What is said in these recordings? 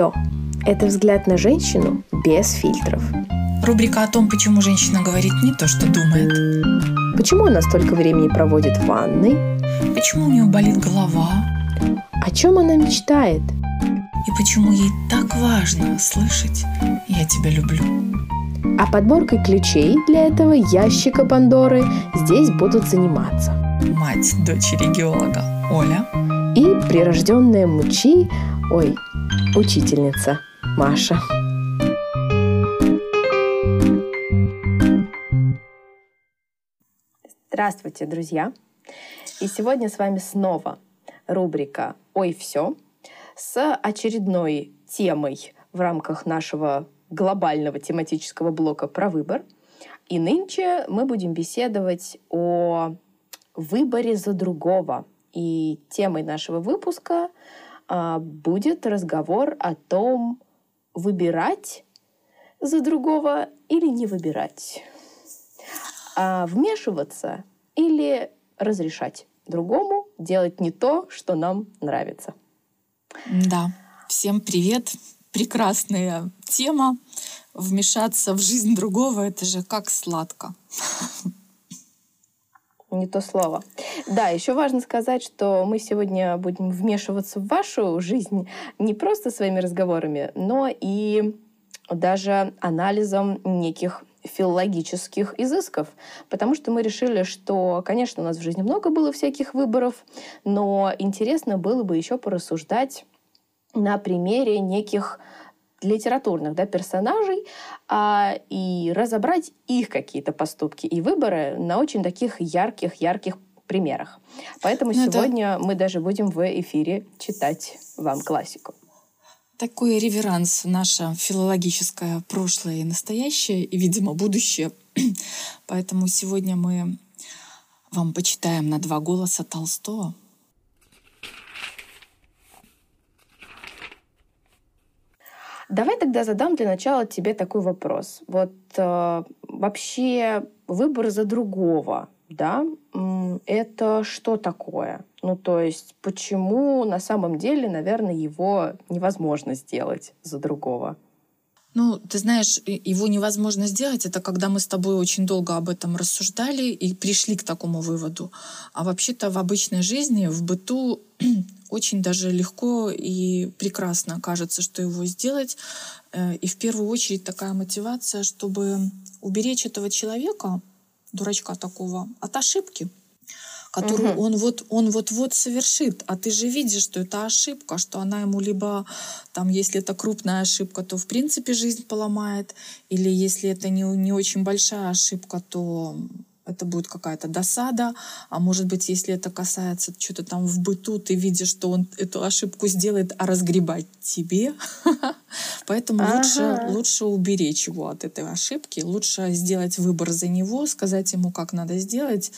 все. Это взгляд на женщину без фильтров. Рубрика о том, почему женщина говорит не то, что думает. Почему она столько времени проводит в ванной? Почему у нее болит голова? О чем она мечтает? И почему ей так важно слышать «я тебя люблю». А подборкой ключей для этого ящика Пандоры здесь будут заниматься. Мать дочери геолога Оля И прирожденная мучи, ой, учительница Маша. Здравствуйте, друзья! И сегодня с вами снова рубрика «Ой, все» с очередной темой в рамках нашего глобального тематического блока про выбор. И нынче мы будем беседовать о выборе за другого. И темой нашего выпуска будет разговор о том, выбирать за другого или не выбирать. А вмешиваться или разрешать другому делать не то, что нам нравится. Да, всем привет. Прекрасная тема. Вмешаться в жизнь другого — это же как сладко. Не то слово. Да, еще важно сказать, что мы сегодня будем вмешиваться в вашу жизнь не просто своими разговорами, но и даже анализом неких филологических изысков, потому что мы решили, что, конечно, у нас в жизни много было всяких выборов, но интересно было бы еще порассуждать на примере неких литературных да, персонажей а, и разобрать их какие-то поступки и выборы на очень таких ярких-ярких примерах. Поэтому ну, сегодня да. мы даже будем в эфире читать вам классику такой реверанс наше филологическое прошлое и настоящее, и, видимо, будущее. Поэтому сегодня мы вам почитаем на два голоса Толстого. Давай тогда задам для начала тебе такой вопрос. Вот э, вообще выбор за другого, да, это что такое? Ну, то есть, почему на самом деле, наверное, его невозможно сделать за другого? Ну, ты знаешь, его невозможно сделать. Это когда мы с тобой очень долго об этом рассуждали и пришли к такому выводу. А вообще-то в обычной жизни, в быту очень даже легко и прекрасно кажется, что его сделать. Э, и в первую очередь такая мотивация, чтобы уберечь этого человека, дурачка такого, от ошибки которую угу. он вот он вот вот совершит, а ты же видишь, что это ошибка, что она ему либо там, если это крупная ошибка, то в принципе жизнь поломает, или если это не не очень большая ошибка, то это будет какая-то досада, а может быть, если это касается что-то там в быту, ты видишь, что он эту ошибку сделает, а разгребать тебе. Поэтому лучше, лучше уберечь его от этой ошибки, лучше сделать выбор за него, сказать ему, как надо сделать,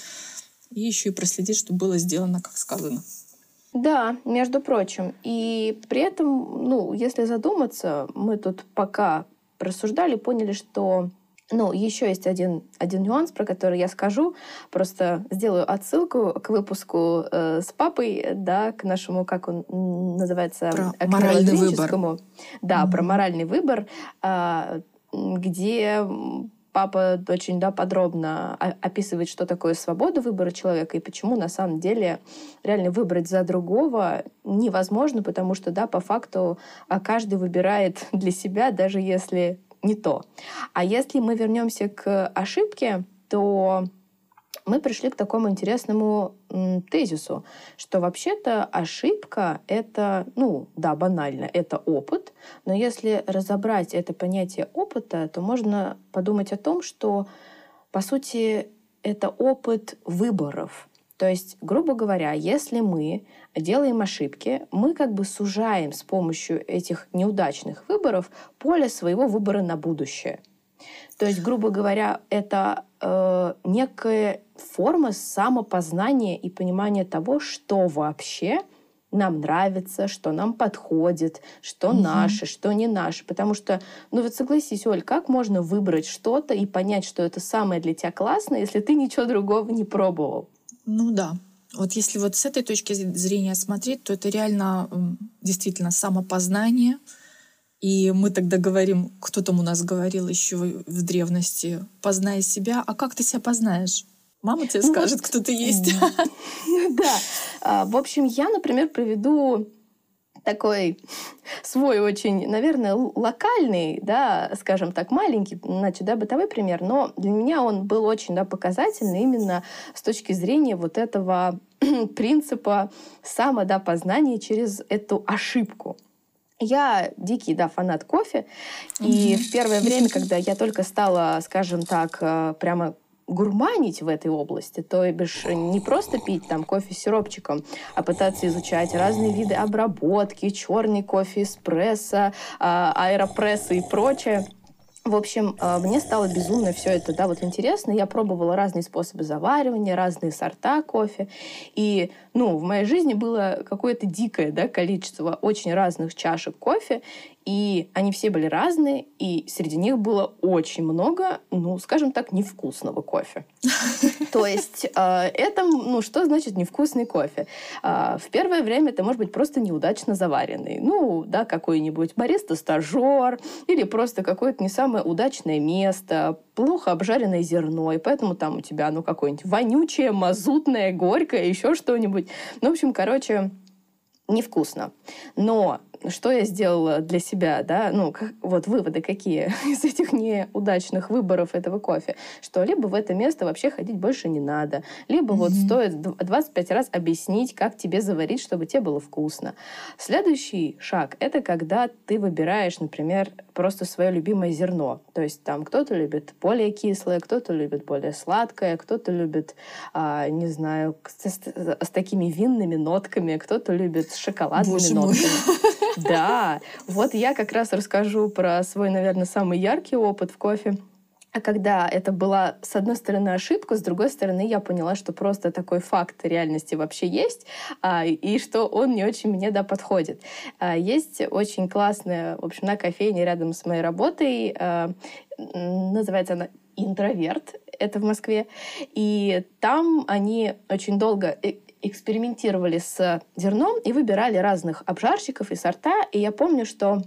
и еще и проследить, чтобы было сделано, как сказано. Да, между прочим. И при этом, ну, если задуматься, мы тут пока рассуждали, поняли, что ну, еще есть один, один нюанс, про который я скажу. Просто сделаю отсылку к выпуску э, с папой, да, к нашему, как он называется, про моральный выбор. Да, mm-hmm. про моральный выбор, э, где папа очень да, подробно описывает, что такое свобода выбора человека и почему на самом деле реально выбрать за другого невозможно, потому что да, по факту а, каждый выбирает для себя, даже если не то. А если мы вернемся к ошибке, то мы пришли к такому интересному тезису, что вообще-то ошибка — это, ну, да, банально, это опыт, но если разобрать это понятие опыта, то можно подумать о том, что, по сути, это опыт выборов. То есть, грубо говоря, если мы делаем ошибки, мы как бы сужаем с помощью этих неудачных выборов поле своего выбора на будущее — то есть, грубо говоря, это э, некая форма самопознания и понимания того, что вообще нам нравится, что нам подходит, что угу. наше, что не наше. Потому что, ну вот согласись, Оль, как можно выбрать что-то и понять, что это самое для тебя классное, если ты ничего другого не пробовал? Ну да. Вот если вот с этой точки зрения смотреть, то это реально действительно самопознание. И мы тогда говорим, кто там у нас говорил еще в древности, познай себя. А как ты себя познаешь? Мама тебе ну, скажет, кто ты есть. Да. А, в общем, я, например, приведу такой свой очень, наверное, локальный, да, скажем так, маленький, значит, да, бытовой пример, но для меня он был очень, да, показательный именно с точки зрения вот этого принципа самодопознания через эту ошибку. Я дикий, да, фанат кофе. И в первое время, когда я только стала, скажем так, э, прямо гурманить в этой области, то бишь не просто пить там кофе с сиропчиком, а пытаться изучать разные виды обработки, черный кофе, эспрессо, а, аэропрессы и прочее. В общем, а, мне стало безумно все это, да, вот интересно. Я пробовала разные способы заваривания, разные сорта кофе. И, ну, в моей жизни было какое-то дикое, да, количество очень разных чашек кофе. И они все были разные, и среди них было очень много, ну, скажем так, невкусного кофе. То есть э, это, ну, что значит невкусный кофе? Э, в первое время это может быть просто неудачно заваренный. Ну, да, какой-нибудь бариста-стажер или просто какое-то не самое удачное место, плохо обжаренное зерно, и поэтому там у тебя, ну, какое-нибудь вонючее, мазутное, горькое, еще что-нибудь. Ну, в общем, короче, невкусно. Но что я сделала для себя, да, ну, как, вот выводы какие из этих неудачных выборов этого кофе, что либо в это место вообще ходить больше не надо, либо mm-hmm. вот стоит 25 раз объяснить, как тебе заварить, чтобы тебе было вкусно. Следующий шаг — это когда ты выбираешь, например, просто свое любимое зерно. То есть там кто-то любит более кислое, кто-то любит более сладкое, кто-то любит, а, не знаю, с, с, с такими винными нотками, кто-то любит с шоколадными Боже нотками. Мой. Да, вот я как раз расскажу про свой, наверное, самый яркий опыт в кофе. А когда это была, с одной стороны, ошибка, с другой стороны, я поняла, что просто такой факт реальности вообще есть, а, и что он не очень мне да, подходит. А, есть очень классная, в общем, на кофейне рядом с моей работой, а, называется она «Интроверт», это в Москве, и там они очень долго э, экспериментировали с зерном и выбирали разных обжарщиков и сорта. И я помню, что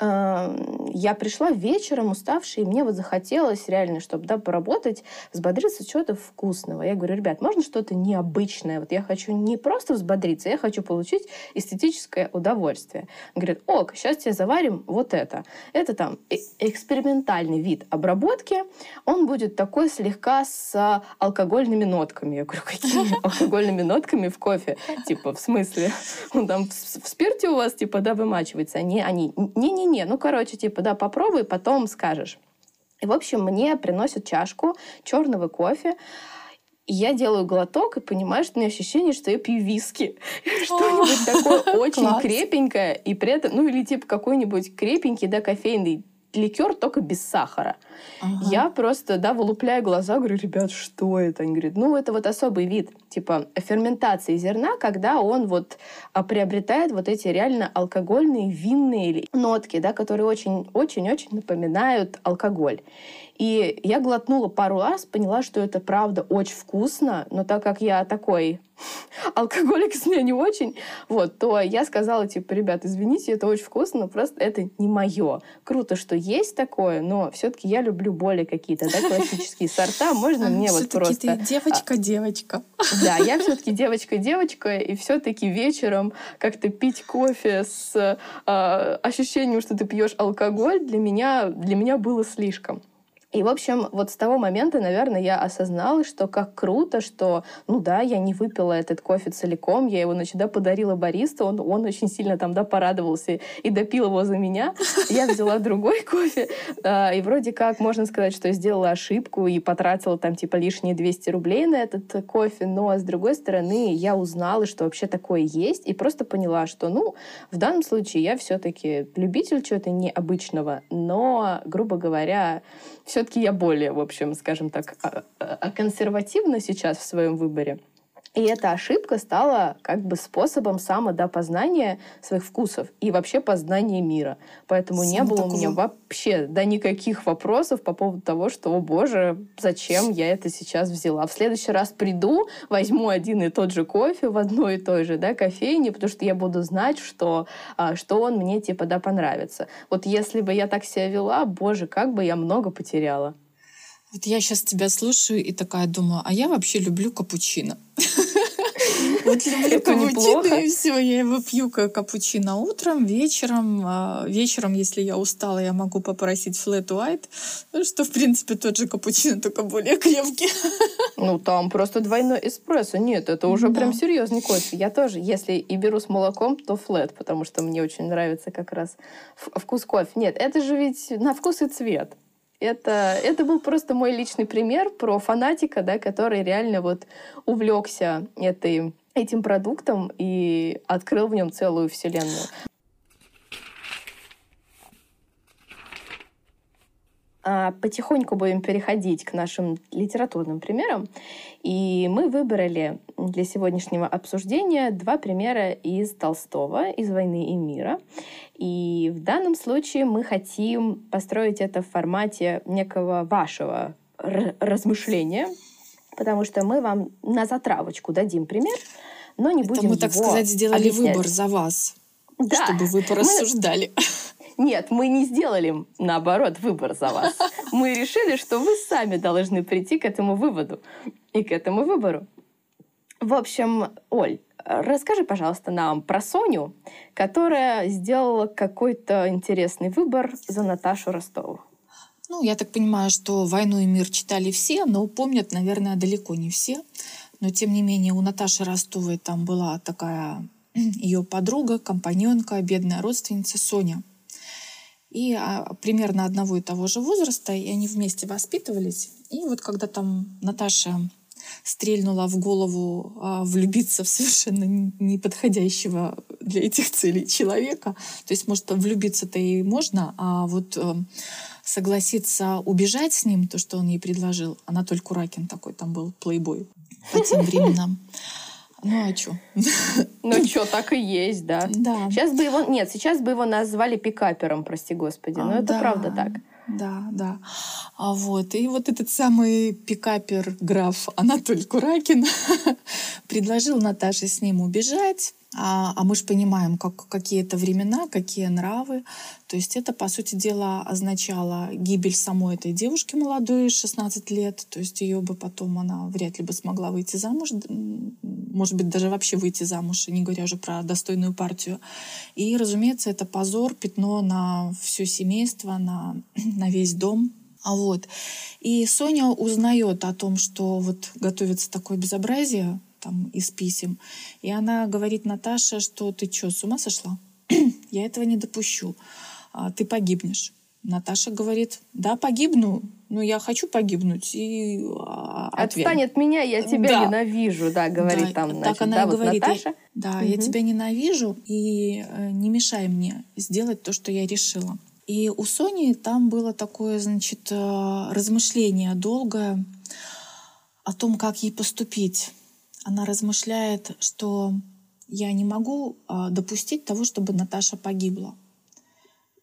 я пришла вечером уставшая, и мне вот захотелось реально, чтобы да, поработать, взбодриться чего-то вкусного. Я говорю, ребят, можно что-то необычное? Вот я хочу не просто взбодриться, я хочу получить эстетическое удовольствие. Он говорит, ок, сейчас тебе заварим вот это. Это там э, экспериментальный вид обработки. Он будет такой слегка с алкогольными нотками. Я говорю, какими алкогольными нотками в кофе? Типа, в смысле? Он там в спирте у вас, типа, да, вымачивается? Не, они, не-не, не-не, ну, короче, типа, да, попробуй, потом скажешь. И, в общем, мне приносят чашку черного кофе, и я делаю глоток и понимаю, что у меня ощущение, что я пью виски. Что-нибудь такое очень крепенькое, и при этом, ну или типа какой-нибудь крепенький, да, кофейный ликер только без сахара. Ага. Я просто, да, вылупляю глаза, говорю, ребят, что это? Они говорят, ну, это вот особый вид, типа, ферментации зерна, когда он вот а, приобретает вот эти реально алкогольные винные нотки, да, которые очень-очень-очень напоминают алкоголь. И я глотнула пару раз, поняла, что это правда очень вкусно, но так как я такой алкоголик с меня не очень, вот, то я сказала, типа, ребят, извините, это очень вкусно, но просто это не мое. Круто, что есть такое, но все-таки я люблю более какие-то, да, классические сорта. Можно мне вот просто... ты девочка-девочка. Да, я все-таки девочка-девочка, и все-таки вечером как-то пить кофе с э, ощущением, что ты пьешь алкоголь, для меня, для меня было слишком. И, в общем, вот с того момента, наверное, я осознала, что как круто, что, ну да, я не выпила этот кофе целиком, я его, значит, да, подарила бариста, он, он очень сильно там, да, порадовался и допил его за меня. Я взяла другой кофе, а, и вроде как можно сказать, что сделала ошибку и потратила там, типа, лишние 200 рублей на этот кофе, но, с другой стороны, я узнала, что вообще такое есть, и просто поняла, что, ну, в данном случае я все-таки любитель чего-то необычного, но, грубо говоря, все все-таки я более, в общем, скажем так, а, а, консервативна сейчас в своем выборе. И эта ошибка стала как бы способом самодопознания своих вкусов и вообще познания мира. Поэтому Сам не было такого... у меня вообще да никаких вопросов по поводу того, что, о боже, зачем я это сейчас взяла. В следующий раз приду, возьму один и тот же кофе в одной и той же да, кофейне, потому что я буду знать, что, а, что он мне типа да понравится. Вот если бы я так себя вела, боже, как бы я много потеряла. Вот я сейчас тебя слушаю и такая думаю, а я вообще люблю капучино. Вот люблю капучино, и все, я его пью как капучино утром, вечером. А вечером, если я устала, я могу попросить flat white, что, в принципе, тот же капучино, только более крепкий. Ну, там просто двойной эспрессо. Нет, это уже да. прям серьезный кофе. Я тоже, если и беру с молоком, то flat, потому что мне очень нравится как раз вкус кофе. Нет, это же ведь на вкус и цвет. Это, это был просто мой личный пример про фанатика, да, который реально вот увлекся этой, этим продуктом и открыл в нем целую вселенную. А потихоньку будем переходить к нашим литературным примерам. И мы выбрали для сегодняшнего обсуждения два примера из Толстого, из «Войны и мира». И в данном случае мы хотим построить это в формате некого вашего размышления, потому что мы вам на затравочку дадим пример, но не будем Это мы, так сказать, сделали объяснять. выбор за вас, да. чтобы вы порассуждали. Мы нет, мы не сделали, наоборот, выбор за вас. Мы решили, что вы сами должны прийти к этому выводу и к этому выбору. В общем, Оль, расскажи, пожалуйста, нам про Соню, которая сделала какой-то интересный выбор за Наташу Ростову. Ну, я так понимаю, что «Войну и мир» читали все, но помнят, наверное, далеко не все. Но, тем не менее, у Наташи Ростовой там была такая ее подруга, компаньонка, бедная родственница Соня – и а, примерно одного и того же возраста, и они вместе воспитывались. И вот когда там Наташа стрельнула в голову а, влюбиться в совершенно неподходящего для этих целей человека. То есть, может, влюбиться-то и можно, а вот э, согласиться убежать с ним, то, что он ей предложил, Анатоль Куракин такой там был, плейбой по тем временам. Ну а что? Ну что, так и есть, да. Да. Сейчас бы его... Нет, сейчас бы его назвали пикапером, прости господи. Но а, это да. правда так. Да, да. А вот, и вот этот самый пикапер граф Анатолий Куракин предложил Наташе с ним убежать. А, а мы же понимаем, как, какие это времена, какие нравы. То есть это, по сути дела, означало гибель самой этой девушки молодой, 16 лет. То есть ее бы потом она вряд ли бы смогла выйти замуж, может быть, даже вообще выйти замуж, не говоря уже про достойную партию. И, разумеется, это позор, пятно на все семейство, на, на весь дом. А вот. И Соня узнает о том, что вот готовится такое безобразие, там, из писем. И она говорит Наташе, что ты что, с ума сошла? Я этого не допущу. А, ты погибнешь. Наташа говорит, да, погибну, но я хочу погибнуть. И а, Отстань от меня, я тебя да. ненавижу, да, говорит да, там, значит, так она да, говорит, вот Наташа. Я, да, угу. я тебя ненавижу, и э, не мешай мне сделать то, что я решила. И у Сони там было такое, значит, э, размышление долгое о том, как ей поступить она размышляет, что я не могу а, допустить того, чтобы Наташа погибла.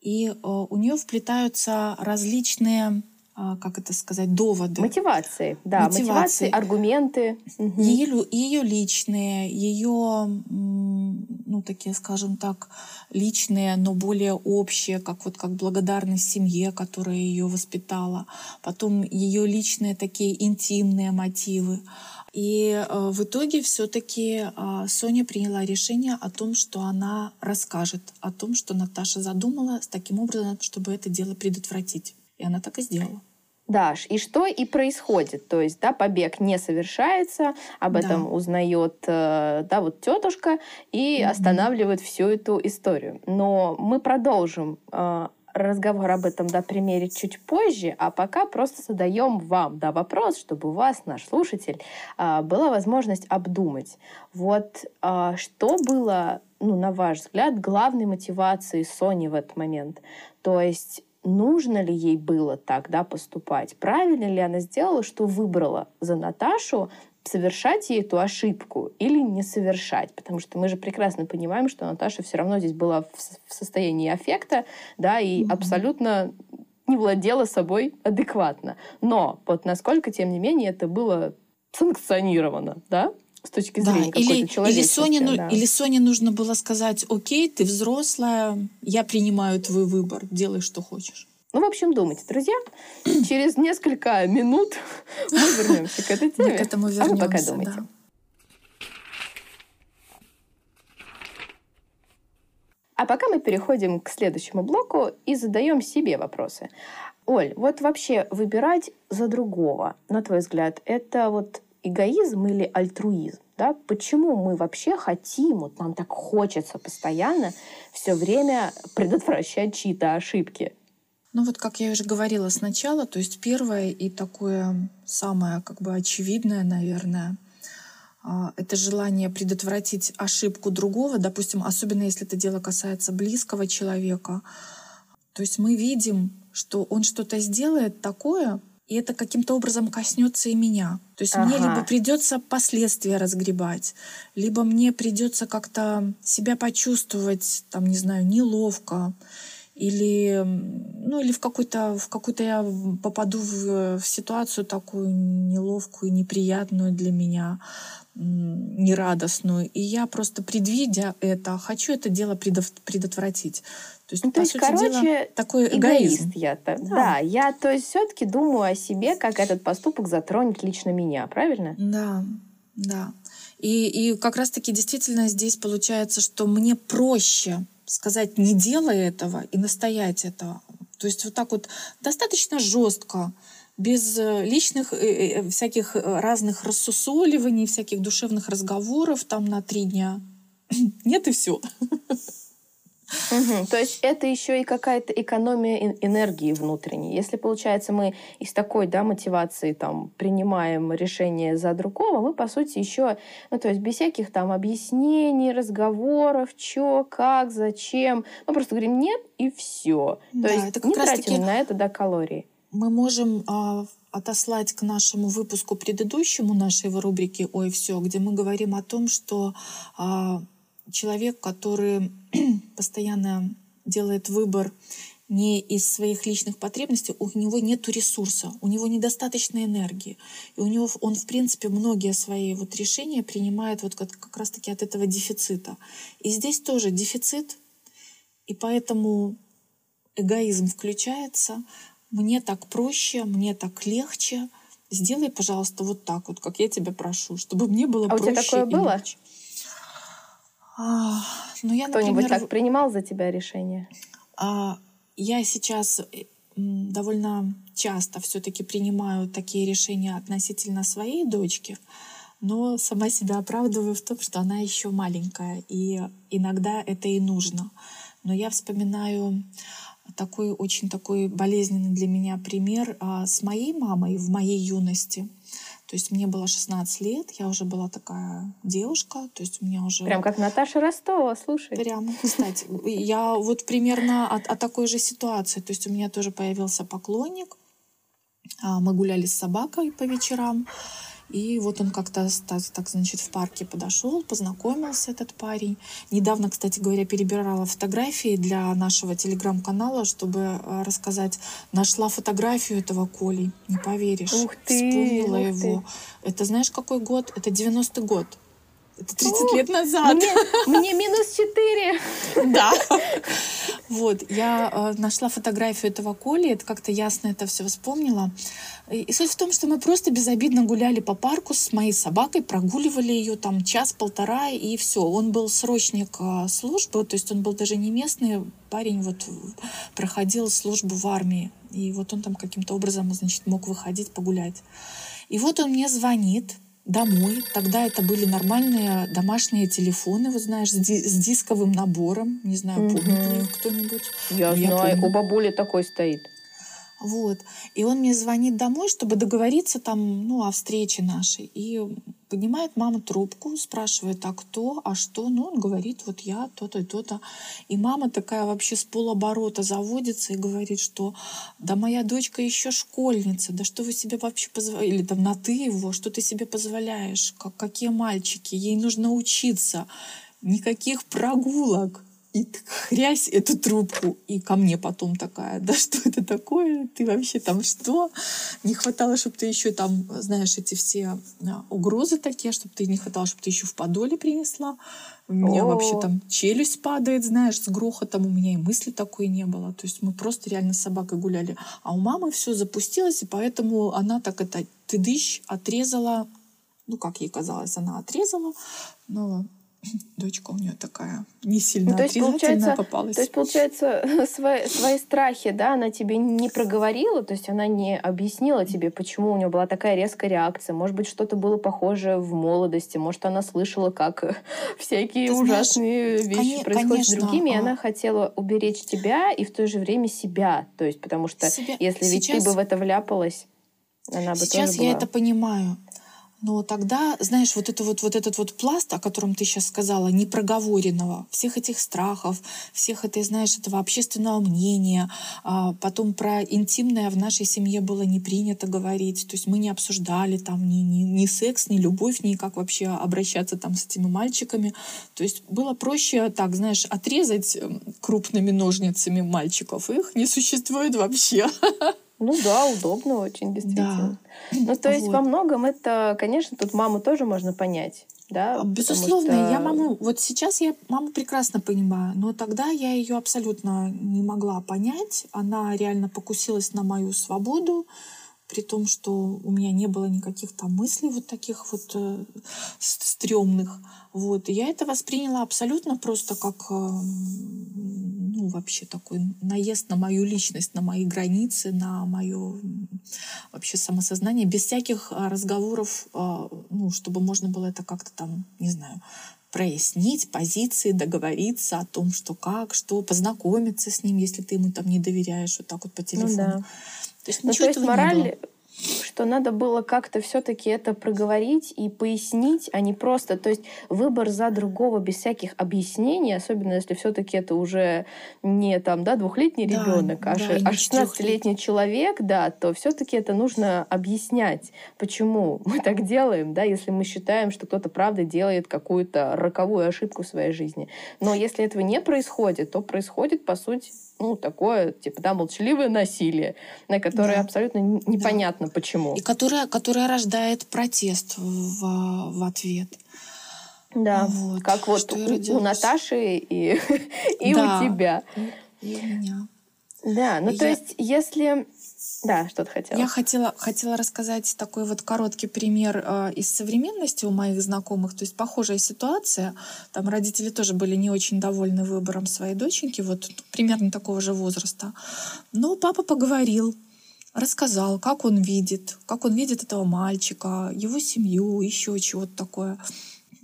И а, у нее вплетаются различные а, как это сказать, доводы. Мотивации, да, мотивации, мотивации аргументы. Ее, ее личные, ее, ну, такие, скажем так, личные, но более общие, как вот как благодарность семье, которая ее воспитала. Потом ее личные такие интимные мотивы. И э, в итоге все-таки э, Соня приняла решение о том, что она расскажет о том, что Наташа задумала с таким образом, чтобы это дело предотвратить. И она так и сделала. Даш, и что и происходит? То есть, да, побег не совершается, об этом да. узнает, э, да, вот тетушка и mm-hmm. останавливает всю эту историю. Но мы продолжим разговор об этом, да, примере чуть позже, а пока просто задаем вам, да, вопрос, чтобы у вас, наш слушатель, а, была возможность обдумать. Вот а, что было, ну, на ваш взгляд, главной мотивацией Сони в этот момент? То есть нужно ли ей было так да, поступать? Правильно ли она сделала, что выбрала за Наташу совершать ей эту ошибку или не совершать. Потому что мы же прекрасно понимаем, что Наташа все равно здесь была в состоянии аффекта, да, и mm-hmm. абсолютно не владела собой адекватно. Но вот насколько, тем не менее, это было санкционировано, да, с точки зрения да, или, или Соне, да. или Соне нужно было сказать, окей, ты взрослая, я принимаю твой выбор, делай, что хочешь. Ну, в общем, думайте, друзья. Через несколько минут мы вернемся к этой теме. Мы к этому вернемся, а вы пока думайте. Да. А пока мы переходим к следующему блоку и задаем себе вопросы. Оль, вот вообще выбирать за другого, на твой взгляд, это вот эгоизм или альтруизм? Да? Почему мы вообще хотим, вот нам так хочется постоянно все время предотвращать чьи-то ошибки? Ну вот, как я уже говорила сначала, то есть первое и такое самое как бы очевидное, наверное, а, это желание предотвратить ошибку другого, допустим, особенно если это дело касается близкого человека. То есть мы видим, что он что-то сделает такое, и это каким-то образом коснется и меня. То есть ага. мне либо придется последствия разгребать, либо мне придется как-то себя почувствовать, там, не знаю, неловко, или, ну, или в какой-то в какую-то я попаду в, в ситуацию такую неловкую, неприятную для меня, нерадостную. И я просто, предвидя это, хочу это дело предотвратить. То есть, ну, то есть сути короче, дела, такой эгоист эгоизм. я. -то. Да. да, я то есть все-таки думаю о себе, как этот поступок затронет лично меня, правильно? Да, да. И, и как раз-таки действительно здесь получается, что мне проще сказать «не делай этого» и настоять этого. То есть вот так вот достаточно жестко, без э, личных э, э, всяких разных рассусоливаний, всяких душевных разговоров там на три дня. Нет и все. Угу. То есть это еще и какая-то экономия энергии внутренней. Если, получается, мы из такой да, мотивации там, принимаем решение за другого, мы, по сути, еще, ну, то есть без всяких там объяснений, разговоров, что, как, зачем, мы просто говорим нет и все. То да, есть это как не тратим таки... на это да, калории. Мы можем а, отослать к нашему выпуску предыдущему нашей рубрики «Ой, все», где мы говорим о том, что а, человек, который постоянно делает выбор не из своих личных потребностей, у него нет ресурса, у него недостаточно энергии. И у него он, в принципе, многие свои вот решения принимает вот как, как раз-таки от этого дефицита. И здесь тоже дефицит, и поэтому эгоизм включается. Мне так проще, мне так легче. Сделай, пожалуйста, вот так вот, как я тебя прошу, чтобы мне было а проще. А у тебя такое было? Легче. А, ну, я, Кто-нибудь так принимал за тебя решение? А, я сейчас э, довольно часто все-таки принимаю такие решения относительно своей дочки, но сама себя оправдываю в том, что она еще маленькая, и иногда это и нужно. Но я вспоминаю такой очень такой болезненный для меня пример а, с моей мамой в моей юности. То есть мне было 16 лет, я уже была такая девушка, то есть у меня уже... Прям как Наташа Ростова, слушай. Прямо, кстати. Я вот примерно о, о такой же ситуации. То есть у меня тоже появился поклонник. А, мы гуляли с собакой по вечерам. И вот он как-то так, так, значит, в парке подошел, познакомился этот парень. Недавно, кстати говоря, перебирала фотографии для нашего телеграм-канала, чтобы э, рассказать. Нашла фотографию этого Коли, не поверишь. Ух ты, Вспомнила ух его. Ты. Это знаешь, какой год? Это 90-й год. Это 30 О, лет назад. Мне, мне минус 4. Да. Вот, я э, нашла фотографию этого Коли, это как-то ясно это все вспомнила. И суть в том, что мы просто безобидно гуляли по парку с моей собакой, прогуливали ее там час-полтора, и все. Он был срочник э, службы, то есть он был даже не местный парень, вот проходил службу в армии. И вот он там каким-то образом, значит, мог выходить погулять. И вот он мне звонит, домой. Тогда это были нормальные домашние телефоны, вот знаешь, с, ди- с дисковым набором. Не знаю, помнит ли кто-нибудь. Я Но знаю, я у бабули такой стоит. Вот. И он мне звонит домой, чтобы договориться там, ну, о встрече нашей. И Поднимает мама трубку, спрашивает, а кто, а что? Ну, он говорит, вот я, то-то, то-то. И мама такая вообще с полоборота заводится и говорит, что да моя дочка еще школьница, да что вы себе вообще позволяете, или там на ты его, что ты себе позволяешь, как, какие мальчики, ей нужно учиться, никаких прогулок и хрясь эту трубку. И ко мне потом такая, да что это такое? Ты вообще там что? Не хватало, чтобы ты еще там, знаешь, эти все а, угрозы такие, чтобы ты не хватало, чтобы ты еще в подоле принесла. У меня О. вообще там челюсть падает, знаешь, с грохотом. У меня и мысли такой не было. То есть мы просто реально с собакой гуляли. А у мамы все запустилось, и поэтому она так это ты дыщ отрезала, ну, как ей казалось, она отрезала, но дочка у нее такая не сильно ну, то есть, получается, попалась. То есть, получается, свои, свои страхи, да, она тебе не проговорила, то есть она не объяснила тебе, почему у нее была такая резкая реакция. Может быть, что-то было похожее в молодости, может, она слышала, как всякие Ты ужасные знаешь, вещи кон- происходят конечно, с другими, а... и она хотела уберечь тебя и в то же время себя. То есть, потому что себя... если ведь Сейчас... ты бы в это вляпалась, она бы Сейчас тоже была... я это понимаю. Но тогда, знаешь, вот, это вот, вот этот вот пласт, о котором ты сейчас сказала, непроговоренного, всех этих страхов, всех этой, знаешь, этого общественного мнения, а потом про интимное в нашей семье было не принято говорить, то есть мы не обсуждали там ни, ни, ни секс, ни любовь, ни как вообще обращаться там с этими мальчиками. То есть было проще так, знаешь, отрезать эм, крупными ножницами мальчиков, их не существует вообще. Ну да, удобно очень, действительно. Да. Ну, то есть вот. во многом это, конечно, тут маму тоже можно понять. Да, Безусловно, что... я маму, вот сейчас я маму прекрасно понимаю, но тогда я ее абсолютно не могла понять. Она реально покусилась на мою свободу, при том, что у меня не было никаких там мыслей вот таких вот э, стрёмных. Вот. И я это восприняла абсолютно просто как э, вообще такой наезд на мою личность, на мои границы, на мое вообще самосознание, без всяких а, разговоров, а, ну, чтобы можно было это как-то там, не знаю, прояснить позиции, договориться о том, что как, что, познакомиться с ним, если ты ему там не доверяешь вот так вот по телефону. Ну, да. То есть, ну, то есть мораль, что надо было как-то все-таки это проговорить и пояснить, а не просто, то есть выбор за другого без всяких объяснений, особенно если все-таки это уже не там, да, двухлетний да, ребенок, а, да, а 16-летний человек, да, то все-таки это нужно объяснять, почему мы так делаем, да, если мы считаем, что кто-то правда делает какую-то роковую ошибку в своей жизни. Но если этого не происходит, то происходит, по сути, ну, такое, типа, да, молчаливое насилие, на которое да. абсолютно непонятно да. почему. И которое, которое рождает протест в, в ответ. Да, вот. как вот у, у Наташи и, и да. у тебя. И у меня. Да, ну Я... то есть, если да, что ты хотела. Я хотела, хотела рассказать такой вот короткий пример э, из современности у моих знакомых. То есть похожая ситуация. Там родители тоже были не очень довольны выбором своей доченьки, вот примерно такого же возраста. Но папа поговорил, рассказал, как он видит, как он видит этого мальчика, его семью, еще чего-то такое.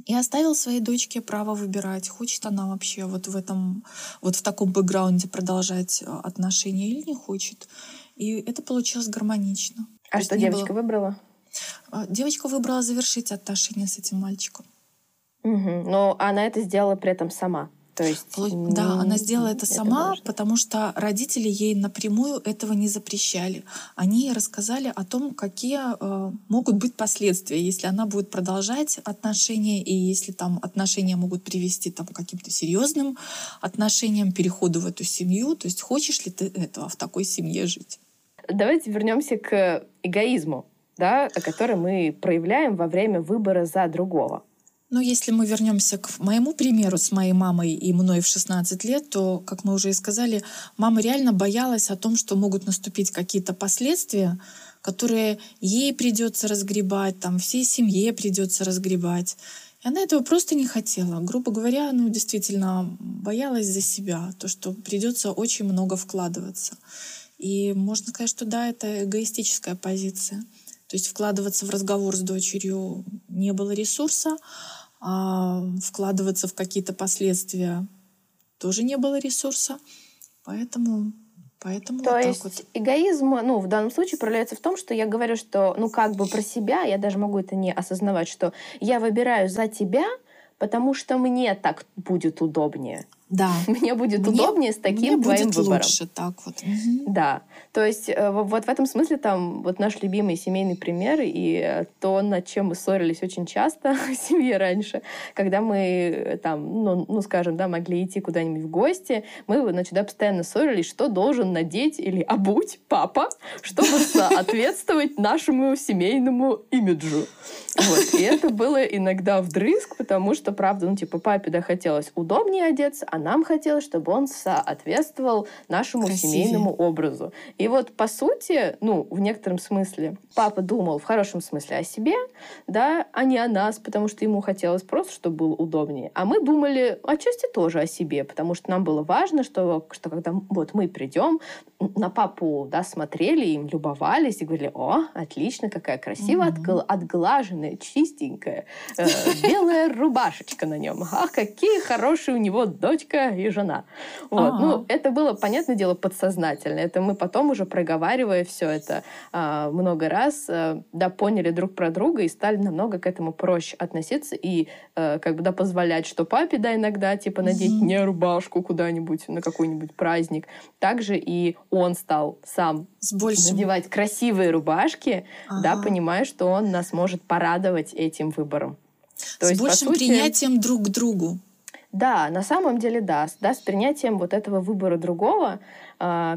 И оставил своей дочке право выбирать, хочет она вообще вот в этом, вот в таком бэкграунде продолжать э, отношения или не хочет. И это получилось гармонично. А То что девочка было... выбрала? А, девочка выбрала завершить отношения с этим мальчиком. Угу. Но она это сделала при этом сама. То есть, да, она сделала это, это сама, важно. потому что родители ей напрямую этого не запрещали. Они ей рассказали о том, какие э, могут быть последствия, если она будет продолжать отношения, и если там отношения могут привести там, к каким-то серьезным отношениям, переходу в эту семью. То есть хочешь ли ты этого в такой семье жить? Давайте вернемся к эгоизму, да, который мы проявляем во время выбора за другого. Ну, если мы вернемся к моему примеру с моей мамой и мной в 16 лет, то, как мы уже и сказали, мама реально боялась о том, что могут наступить какие-то последствия, которые ей придется разгребать, там, всей семье придется разгребать. И она этого просто не хотела. Грубо говоря, ну, действительно боялась за себя, то, что придется очень много вкладываться. И можно сказать, что да, это эгоистическая позиция. То есть вкладываться в разговор с дочерью не было ресурса, а вкладываться в какие-то последствия тоже не было ресурса. Поэтому Поэтому То вот есть так вот. эгоизм, ну, в данном случае проявляется в том, что я говорю, что, ну, как бы про себя, я даже могу это не осознавать, что я выбираю за тебя, потому что мне так будет удобнее. Да. Мне будет Мне- удобнее с таким Мне твоим будет выбором. лучше так вот. Мгм. Да, то есть э, во- вот в этом смысле там вот наш любимый семейный пример и то, над чем мы ссорились очень часто в семье раньше, когда мы э, там, ну, ну скажем, да, могли идти куда-нибудь в гости, мы, значит, да, постоянно ссорились, что должен надеть или обуть папа, чтобы соответствовать нашему семейному имиджу. Вот. И это было иногда вдрызг, потому что, правда, ну, типа, папе, да, хотелось удобнее одеться, а нам хотелось, чтобы он соответствовал нашему Красивее. семейному образу. И вот, по сути, ну, в некотором смысле, папа думал в хорошем смысле о себе, да, а не о нас, потому что ему хотелось просто, чтобы было удобнее. А мы думали отчасти тоже о себе, потому что нам было важно, что, что когда вот мы придем, на папу, да, смотрели, им любовались и говорили, о, отлично, какая красивая, отгла- отглаженная, чистенькая, э, белая рубашечка на нем. Ах, какие хорошие у него дочка и жена. Вот. Ну, это было, понятное дело, подсознательно. Это мы потом уже проговаривая все это а, много раз, э, да, поняли друг про друга и стали намного к этому проще относиться и э, как бы, да, позволять, что папе, да, иногда, типа, надеть Мгм. не рубашку куда-нибудь на какой-нибудь праздник. Также и он стал сам С большим. надевать красивые рубашки, да, Ага. понимая, что он нас может порадовать этим выбором. То С есть, большим сути, принятием друг к другу. Да, на самом деле да. Да, с принятием вот этого выбора другого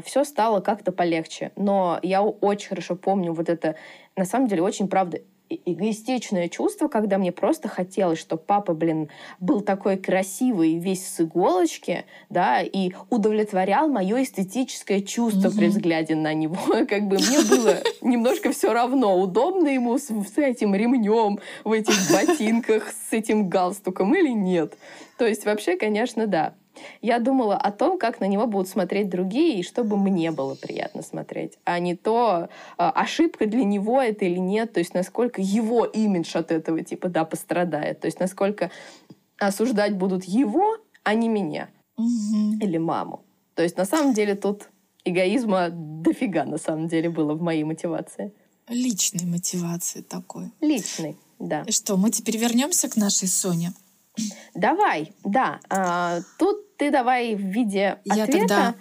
все стало как-то полегче. Но я очень хорошо помню вот это, на самом деле, очень, правда, э- эгоистичное чувство, когда мне просто хотелось, чтобы папа, блин, был такой красивый, весь с иголочки, да, и удовлетворял мое эстетическое чувство при Мгм. взгляде на него. Как бы мне было немножко все равно, удобно ему с, с этим ремнем, в этих ботинках, с этим галстуком или нет. То есть вообще, конечно, да. Я думала о том, как на него будут смотреть другие, и чтобы мне было приятно смотреть, а не то, а, ошибка для него это или нет, то есть насколько его имидж от этого типа, да, пострадает, то есть насколько осуждать будут его, а не меня Мгм. или маму. То есть на самом деле тут эгоизма дофига на самом деле было в моей мотивации. Личной мотивации такой. Личный, да. И что, мы теперь вернемся к нашей Соне? Давай, да. а, тут ты давай в виде Я ответа тогда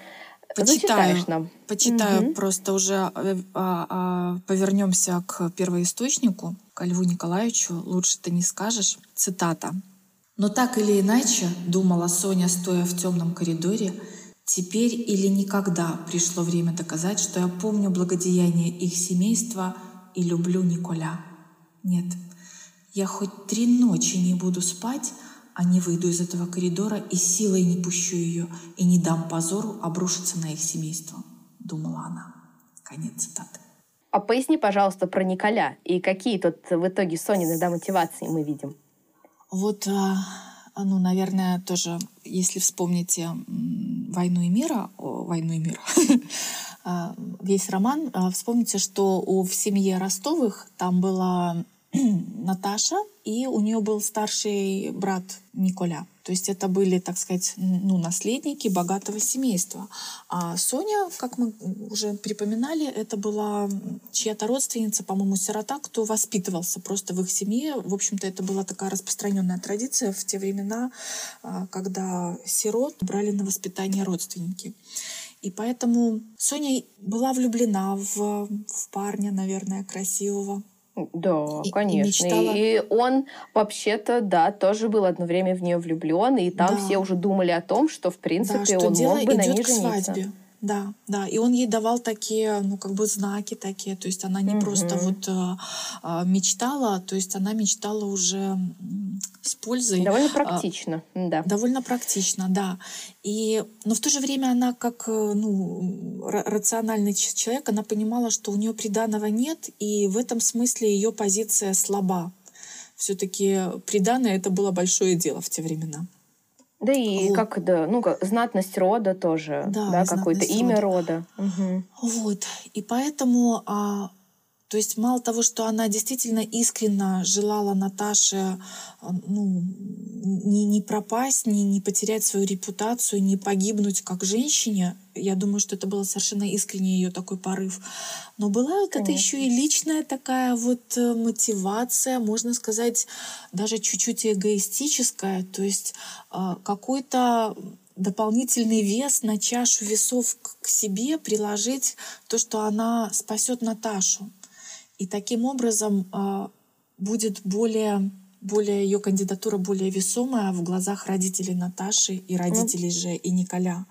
зачитаешь почитаю. нам. Почитаю, Мгм. просто уже э, а, а, повернемся к первоисточнику, к Льву Николаевичу. Лучше ты не скажешь. Цитата. Но так или иначе, думала Соня, стоя в темном коридоре, теперь или никогда пришло время доказать, что я помню благодеяние их семейства и люблю Николя. Нет, я хоть три ночи не буду спать, а не выйду из этого коридора и силой не пущу ее, и не дам позору обрушиться на их семейство, думала она. Конец цитаты. А поясни, пожалуйста, про Николя и какие тут в итоге Сонины да, мотивации мы видим. Вот, а, ну, наверное, тоже, если вспомните «Войну и мира», о, «Войну и мира», а, весь роман, а, вспомните, что у, в семье Ростовых там была Наташа, и у нее был старший брат Николя. То есть это были, так сказать, ну, наследники богатого семейства. А Соня, как мы уже припоминали, это была чья-то родственница, по-моему, сирота, кто воспитывался просто в их семье. В общем-то, это была такая распространенная традиция в те времена, а, когда сирот брали на воспитание родственники. И поэтому Соня была влюблена в, в парня, наверное, красивого. Да, И- и конечно. мечтала- И он вообще-то, да, тоже был одно время в нее влюблен, и там Да. все уже думали о том, что, в принципе, да, что он мог бы на ней к жениться. свадьбе. Да, да. И он ей давал такие, ну, как бы знаки такие. То есть она не просто Мгм. вот э, э, мечтала, то есть она мечтала уже с пользой. Довольно А, практично, да. Довольно практично, да. И, но в то же время она, как э, ну, ра- рациональный человек, она понимала, что у нее приданого нет, и в этом смысле ее позиция слаба. Все-таки приданное это было большое дело в те времена. Да и Вот. как, да, ну, как знатность рода тоже, Да, да, какое-то имя рода. рода. Мгм. Вот. И поэтому а, То есть мало того, что она действительно искренне желала Наташе ну, не, не пропасть, не, не потерять свою репутацию, не погибнуть как женщине, я думаю, что это было совершенно искренне ее такой порыв. Но была это еще и личная такая вот э, мотивация, можно сказать, даже чуть-чуть эгоистическая, то есть э, какой-то дополнительный вес на чашу весов к себе приложить то, что она спасет Наташу. И таким образом а, будет более, более ее кандидатура более весомая в глазах родителей Наташи и родителей mm. же и Николя.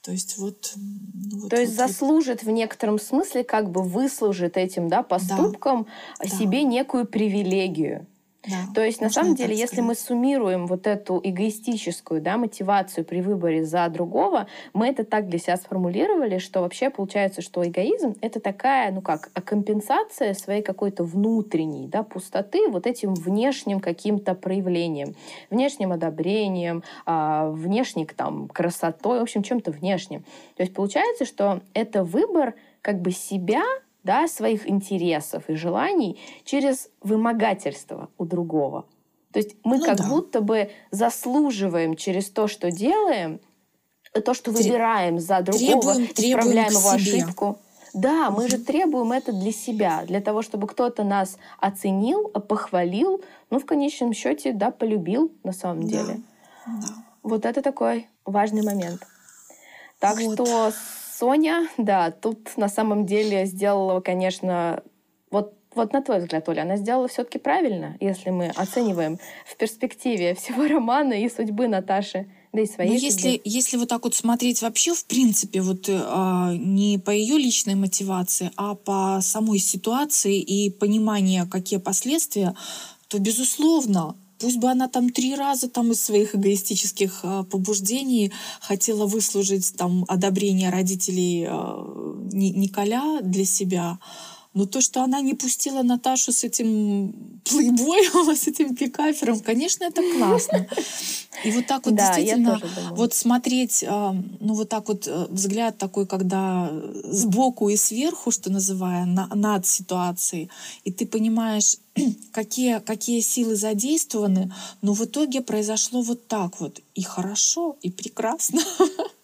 То есть вот... Ну, вот То есть вот, заслужит в некотором смысле, как бы выслужит этим да, поступком да, себе да. некую привилегию. Да, То есть, на самом деле, если мы суммируем вот эту эгоистическую да, мотивацию при выборе за другого, мы это так для себя сформулировали, что вообще получается, что эгоизм — это такая, ну как, компенсация своей какой-то внутренней да, пустоты вот этим внешним каким-то проявлением, внешним одобрением, а, внешней там, красотой, в общем, чем-то внешним. То есть получается, что это выбор как бы себя да, своих интересов и желаний через вымогательство у другого. То есть мы ну, как да. будто бы заслуживаем через то, что делаем, то, что выбираем за другого, требуем, исправляем его ошибку. Да, мы же требуем это для себя, для того, чтобы кто-то нас оценил, похвалил, ну, в конечном счете, да, полюбил на самом да. деле. Да. Вот это такой важный момент. Так вот. что Соня, да, тут на самом деле сделала, конечно, вот вот на твой взгляд, Оля, она сделала все-таки правильно, если мы оцениваем в перспективе всего романа и судьбы Наташи, да и своей. Ну, если, если вот так вот смотреть вообще, в принципе, вот а, не по ее личной мотивации, а по самой ситуации и понимание, какие последствия, то, безусловно, Пусть бы она там три раза там из своих эгоистических э, побуждений хотела выслужить там одобрение родителей э, Николя для себя, но то, что она не пустила Наташу с этим плейбоем, с этим пикафером, конечно, это классно. И вот так вот да, действительно, вот смотреть, а, ну вот так вот э, взгляд такой, когда сбоку и сверху, что называя, на, над ситуацией, и ты понимаешь, какие, какие силы задействованы, но в итоге произошло вот так вот. И хорошо, и прекрасно.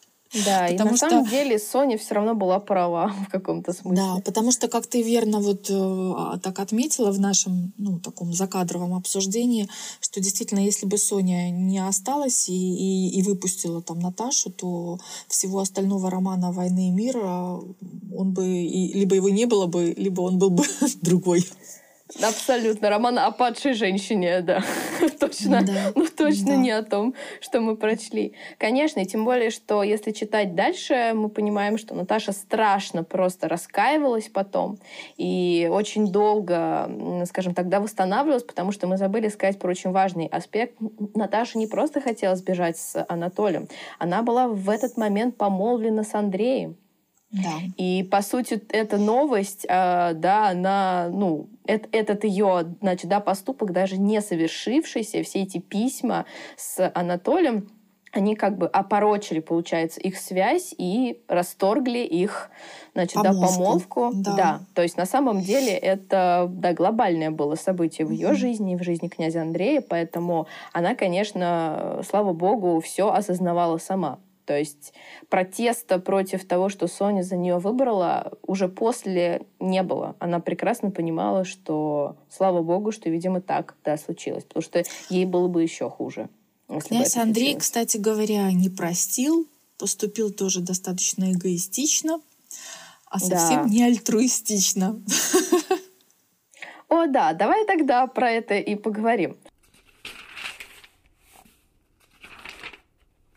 Да, потому и на что... самом деле Соня все равно была права в каком-то смысле. Да, потому что, как ты верно вот э, так отметила в нашем ну, таком закадровом обсуждении, что действительно, если бы Соня не осталась и, и, и выпустила там Наташу, то всего остального романа «Войны и мир» он бы, и, либо его не было бы, либо он был бы другой. Абсолютно. Роман о падшей женщине, да. точно. Да. Ну, точно да. не о том, что мы прочли. Конечно, и тем более, что если читать дальше, мы понимаем, что Наташа страшно просто раскаивалась потом. И очень долго, скажем, тогда восстанавливалась, потому что мы забыли сказать про очень важный аспект. Наташа не просто хотела сбежать с Анатолием. Она была в этот момент помолвлена с Андреем. Да. И, по сути, эта новость, э, да, она, ну, это, этот ее, значит, да, поступок, даже не совершившийся, все эти письма с Анатолием, они как бы опорочили, получается, их связь и расторгли их, значит, помолвку. да, помолвку. Да. да. То есть на самом деле это, да, глобальное было событие в ее mm-hmm. жизни, в жизни князя Андрея, поэтому она, конечно, слава богу, все осознавала сама. То есть протеста против того, что Соня за нее выбрала, уже после не было. Она прекрасно понимала, что, слава богу, что, видимо, так да, случилось, потому что ей было бы еще хуже. Князь Андрей, случилось. кстати говоря, не простил, поступил тоже достаточно эгоистично, а совсем да. не альтруистично. О, да, давай тогда про это и поговорим.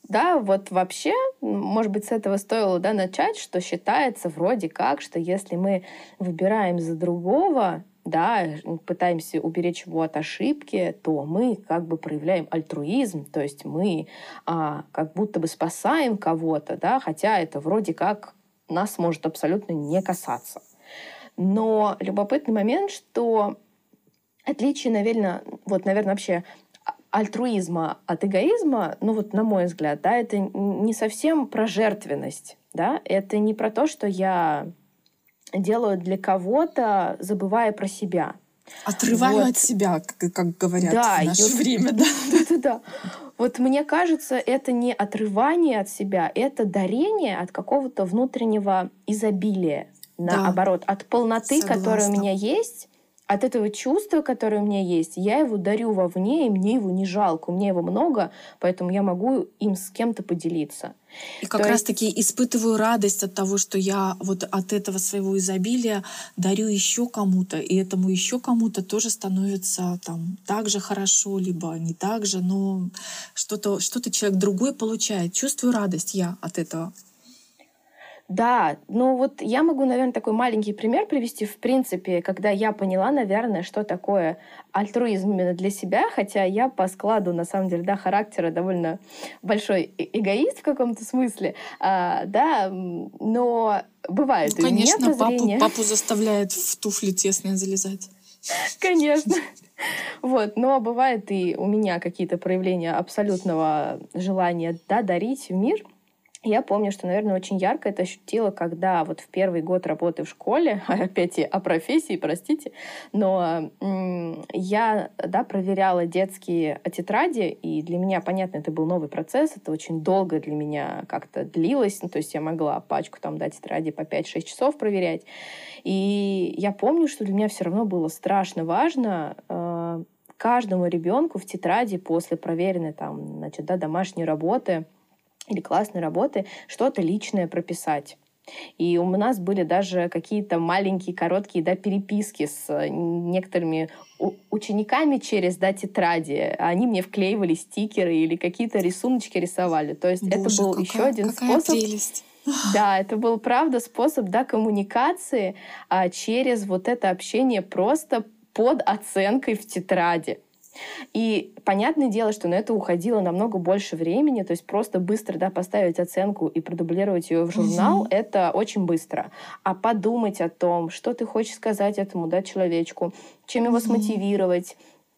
Да, вот вообще, может быть, с этого стоило да, начать, что считается вроде как, что если мы выбираем за другого, да, пытаемся уберечь его от ошибки, то мы как бы проявляем альтруизм, то есть мы а, как будто бы спасаем кого-то, да, хотя это вроде как нас может абсолютно не касаться. Но любопытный момент, что отличие, наверное, вот, наверное, вообще альтруизма от эгоизма, ну вот на мой взгляд, да, это не совсем про жертвенность, да, это не про то, что я делаю для кого-то, забывая про себя. Отрываю вот. от себя, как, как говорят да, в наше вот, время. Да. да, да. Вот мне кажется, это не отрывание от себя, это дарение от какого-то внутреннего изобилия. Наоборот, да. от полноты, Согласна. которая у меня есть, от этого чувства, которое у меня есть, я его дарю вовне, и мне его не жалко. У меня его много, поэтому я могу им с кем-то поделиться. И как То раз-таки есть... испытываю радость от того, что я вот от этого своего изобилия дарю еще кому-то, и этому еще кому-то тоже становится там так же хорошо, либо не так же, но что-то что человек другой получает. Чувствую радость я от этого. Да, ну вот я могу, наверное, такой маленький пример привести, в принципе, когда я поняла, наверное, что такое альтруизм именно для себя, хотя я по складу, на самом деле, да, характера довольно большой эгоист в каком-то смысле, а, да, но бывает ну, конечно, папу, папу заставляет в туфли тесные залезать. Конечно. Вот, но бывает и у меня какие-то проявления абсолютного желания да, дарить в мир — я помню, что, наверное, очень ярко это ощутила, когда вот в первый год работы в школе, опять о профессии, простите, но я, да, проверяла детские тетради, и для меня, понятно, это был новый процесс, это очень долго для меня как-то длилось, ну, то есть я могла пачку там, да, тетради по 5-6 часов проверять, и я помню, что для меня все равно было страшно важно э, каждому ребенку в тетради после проверенной там, значит, да, домашней работы — или классной работы что-то личное прописать. И у нас были даже какие-то маленькие, короткие да, переписки с э, некоторыми учениками через да, тетради. Они мне вклеивали стикеры или какие-то рисуночки рисовали. То есть Боже, это был какая, еще один какая способ. Прелесть. Да, это был, правда, способ да, коммуникации а, через вот это общение просто под оценкой в тетради. И понятное дело, что на это уходило намного больше времени, то есть просто быстро да, поставить оценку и продублировать ее в журнал, угу. это очень быстро. А подумать о том, что ты хочешь сказать этому да, человечку, чем его угу. смотивировать,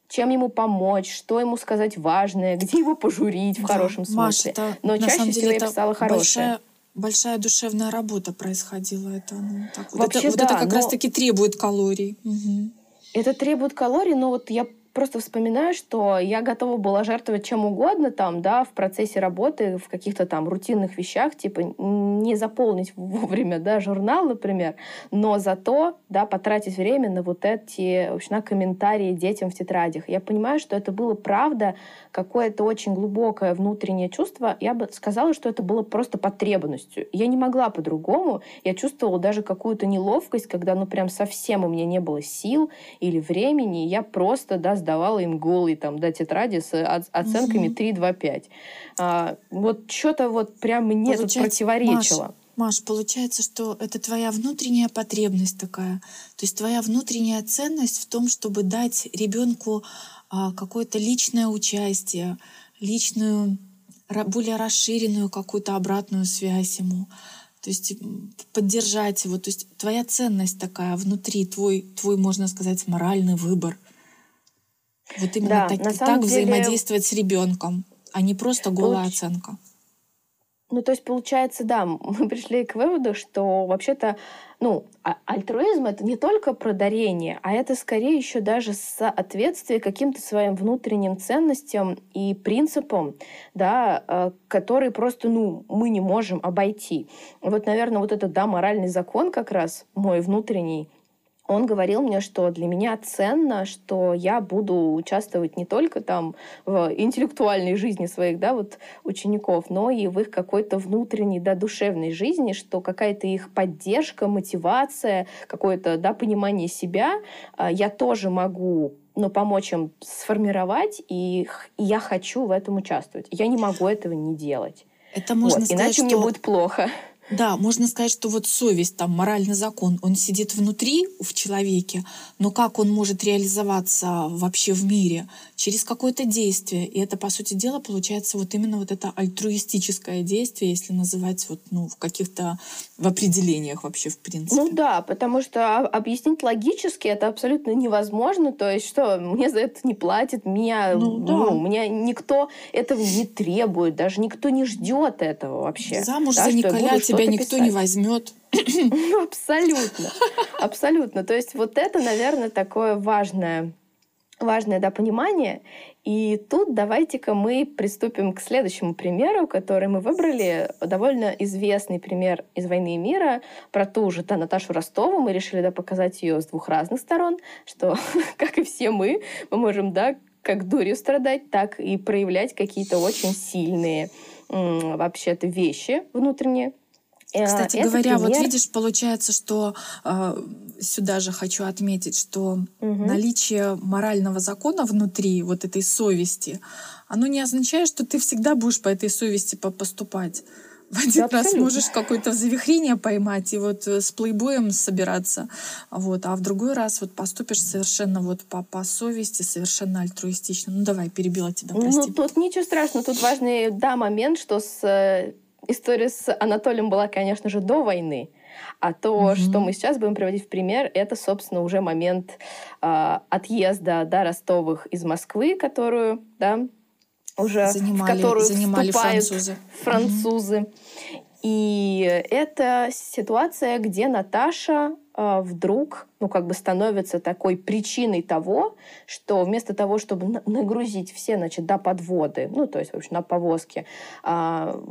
чем ему помочь, что ему сказать важное, где его пожурить в да, хорошем смысле. Маша, это, Но чаще всего я писала хорошее. Большая, большая душевная работа происходила. Это, ну, так, вот Вообще, это, да, вот это как но... раз-таки требует калорий. Угу. Это требует калорий, но вот я просто вспоминаю, что я готова была жертвовать чем угодно там, да, в процессе работы, в каких-то там рутинных вещах, типа не заполнить вовремя, да, журнал, например, но зато, да, потратить время на вот эти, в общем, на комментарии детям в тетрадях. Я понимаю, что это было правда какое-то очень глубокое внутреннее чувство. Я бы сказала, что это было просто потребностью. Я не могла по-другому. Я чувствовала даже какую-то неловкость, когда, ну, прям совсем у меня не было сил или времени. Я просто, да, сдавала им голые там, да, тетради с оценками угу. 3, 2, 5. А, вот что-то вот прям мне тут противоречило. Маш, Маш, получается, что это твоя внутренняя потребность такая. То есть твоя внутренняя ценность в том, чтобы дать ребенку а, какое-то личное участие, личную, более расширенную какую-то обратную связь ему. То есть поддержать его. То есть твоя ценность такая внутри, твой, твой можно сказать, моральный выбор — вот именно да, так, так деле... взаимодействовать с ребенком, а не просто голая Получ... оценка. Ну, то есть, получается, да, мы пришли к выводу, что вообще-то, ну, а альтруизм это не только про дарение, а это скорее еще даже соответствие каким-то своим внутренним ценностям и принципам, да, э, которые просто, ну, мы не можем обойти. Вот, наверное, вот этот, да, моральный закон как раз мой внутренний, он говорил мне, что для меня ценно, что я буду участвовать не только там в интеллектуальной жизни своих, да, вот учеников, но и в их какой-то внутренней, да, душевной жизни, что какая-то их поддержка, мотивация, какое-то, да, понимание себя а, я тоже могу но помочь им сформировать, и я хочу в этом участвовать. Я не могу этого не делать. Это можно вот, сказать, иначе что... мне будет плохо. Да, можно сказать, что вот совесть, там, моральный закон, он сидит внутри в человеке, но как он может реализоваться вообще в мире? Через какое-то действие. И это, по сути дела, получается вот именно вот это альтруистическое действие, если называть вот, ну, в каких-то в определениях вообще, в принципе. Ну да, потому что объяснить логически это абсолютно невозможно. То есть что, мне за это не платят, меня, ну, да. ну, меня никто этого не требует, даже никто не ждет этого вообще. Замуж да, за Николя тебя тебя никто писать. не возьмет. Абсолютно. Абсолютно. То есть вот это, наверное, такое важное важное да, понимание. И тут давайте-ка мы приступим к следующему примеру, который мы выбрали. Довольно известный пример из «Войны и мира» про ту же да, Наташу Ростову. Мы решили да, показать ее с двух разных сторон, что, как и все мы, мы можем да, как дурью страдать, так и проявлять какие-то очень сильные вообще-то вещи внутренние, Кстати Это говоря, пример... вот видишь, получается, что э, сюда же хочу отметить, что угу. наличие морального закона внутри вот этой совести, оно не означает, что ты всегда будешь по этой совести поступать. В один да, раз абсолютно. можешь какое-то завихрение поймать и вот э, с плейбоем собираться, вот, а в другой раз вот поступишь совершенно вот по, по совести, совершенно альтруистично. Ну давай, перебила тебя, ну, прости. Ну тут ничего страшного, тут важный, да, момент, что с э, история с Анатолием была, конечно же, до войны. А то, mm-hmm. что мы сейчас будем приводить в пример, это, собственно, уже момент э, отъезда да, Ростовых из Москвы, которую, да, уже занимали, в которую занимали вступают французы. французы. Mm-hmm. И это ситуация, где Наташа вдруг, ну, как бы становится такой причиной того, что вместо того, чтобы нагрузить все, значит, до подводы, ну, то есть, в общем, на повозке, э,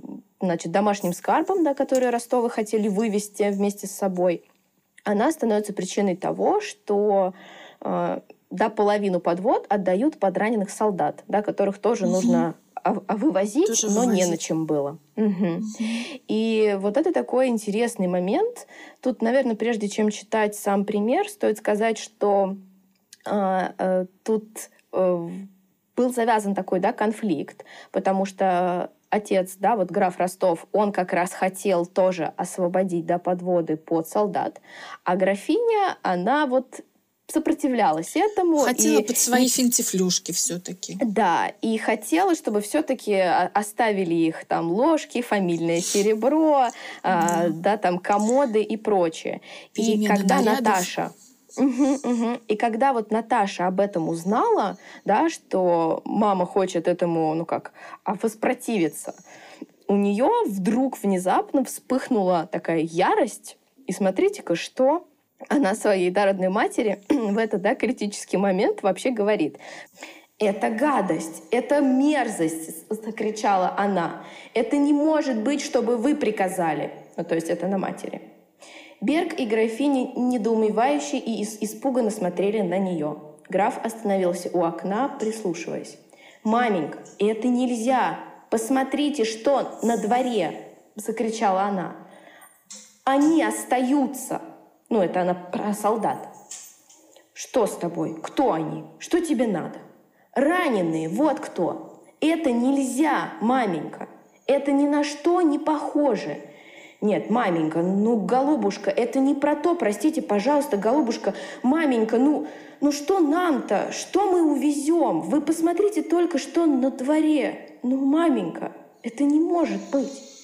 значит, домашним скарбом, да, который Ростовы хотели вывести вместе с собой, она становится причиной того, что э, до половину подвод отдают под раненых солдат, да, которых тоже нужно а, вывозить, тоже но вывозить. не на чем было. Угу. Угу. И вот это такой интересный момент. Тут, наверное, прежде чем читать сам пример, стоит сказать, что э, э, тут э, был завязан такой да, конфликт, потому что отец, да, вот граф Ростов, он как раз хотел тоже освободить, да, подводы под солдат, а графиня, она вот сопротивлялась этому. Хотела и, под свои и, финтифлюшки все-таки. Да, и хотела, чтобы все-таки оставили их там ложки, фамильное серебро, да, а, да там комоды и прочее. Перемена и когда нарядов. Наташа Угу, угу. И когда вот Наташа об этом узнала, да, что мама хочет этому, ну как, а воспротивиться, у нее вдруг внезапно вспыхнула такая ярость. И смотрите-ка, что она своей да, родной матери в этот да, критический момент вообще говорит. «Это гадость, это мерзость!» — закричала она. «Это не может быть, чтобы вы приказали!» Ну, то есть это на матери. Берг и графиня недоумевающе и испуганно смотрели на нее. Граф остановился у окна, прислушиваясь. «Маменька, это нельзя! Посмотрите, что на дворе!» — закричала она. «Они остаются!» Ну, это она про солдат. «Что с тобой? Кто они? Что тебе надо?» «Раненые, вот кто!» «Это нельзя, маменька! Это ни на что не похоже!» Нет, маменька, ну, голубушка, это не про то, простите, пожалуйста, голубушка, маменька, ну, ну что нам-то? Что мы увезем? Вы посмотрите только, что на дворе. Ну, маменька, это не может быть.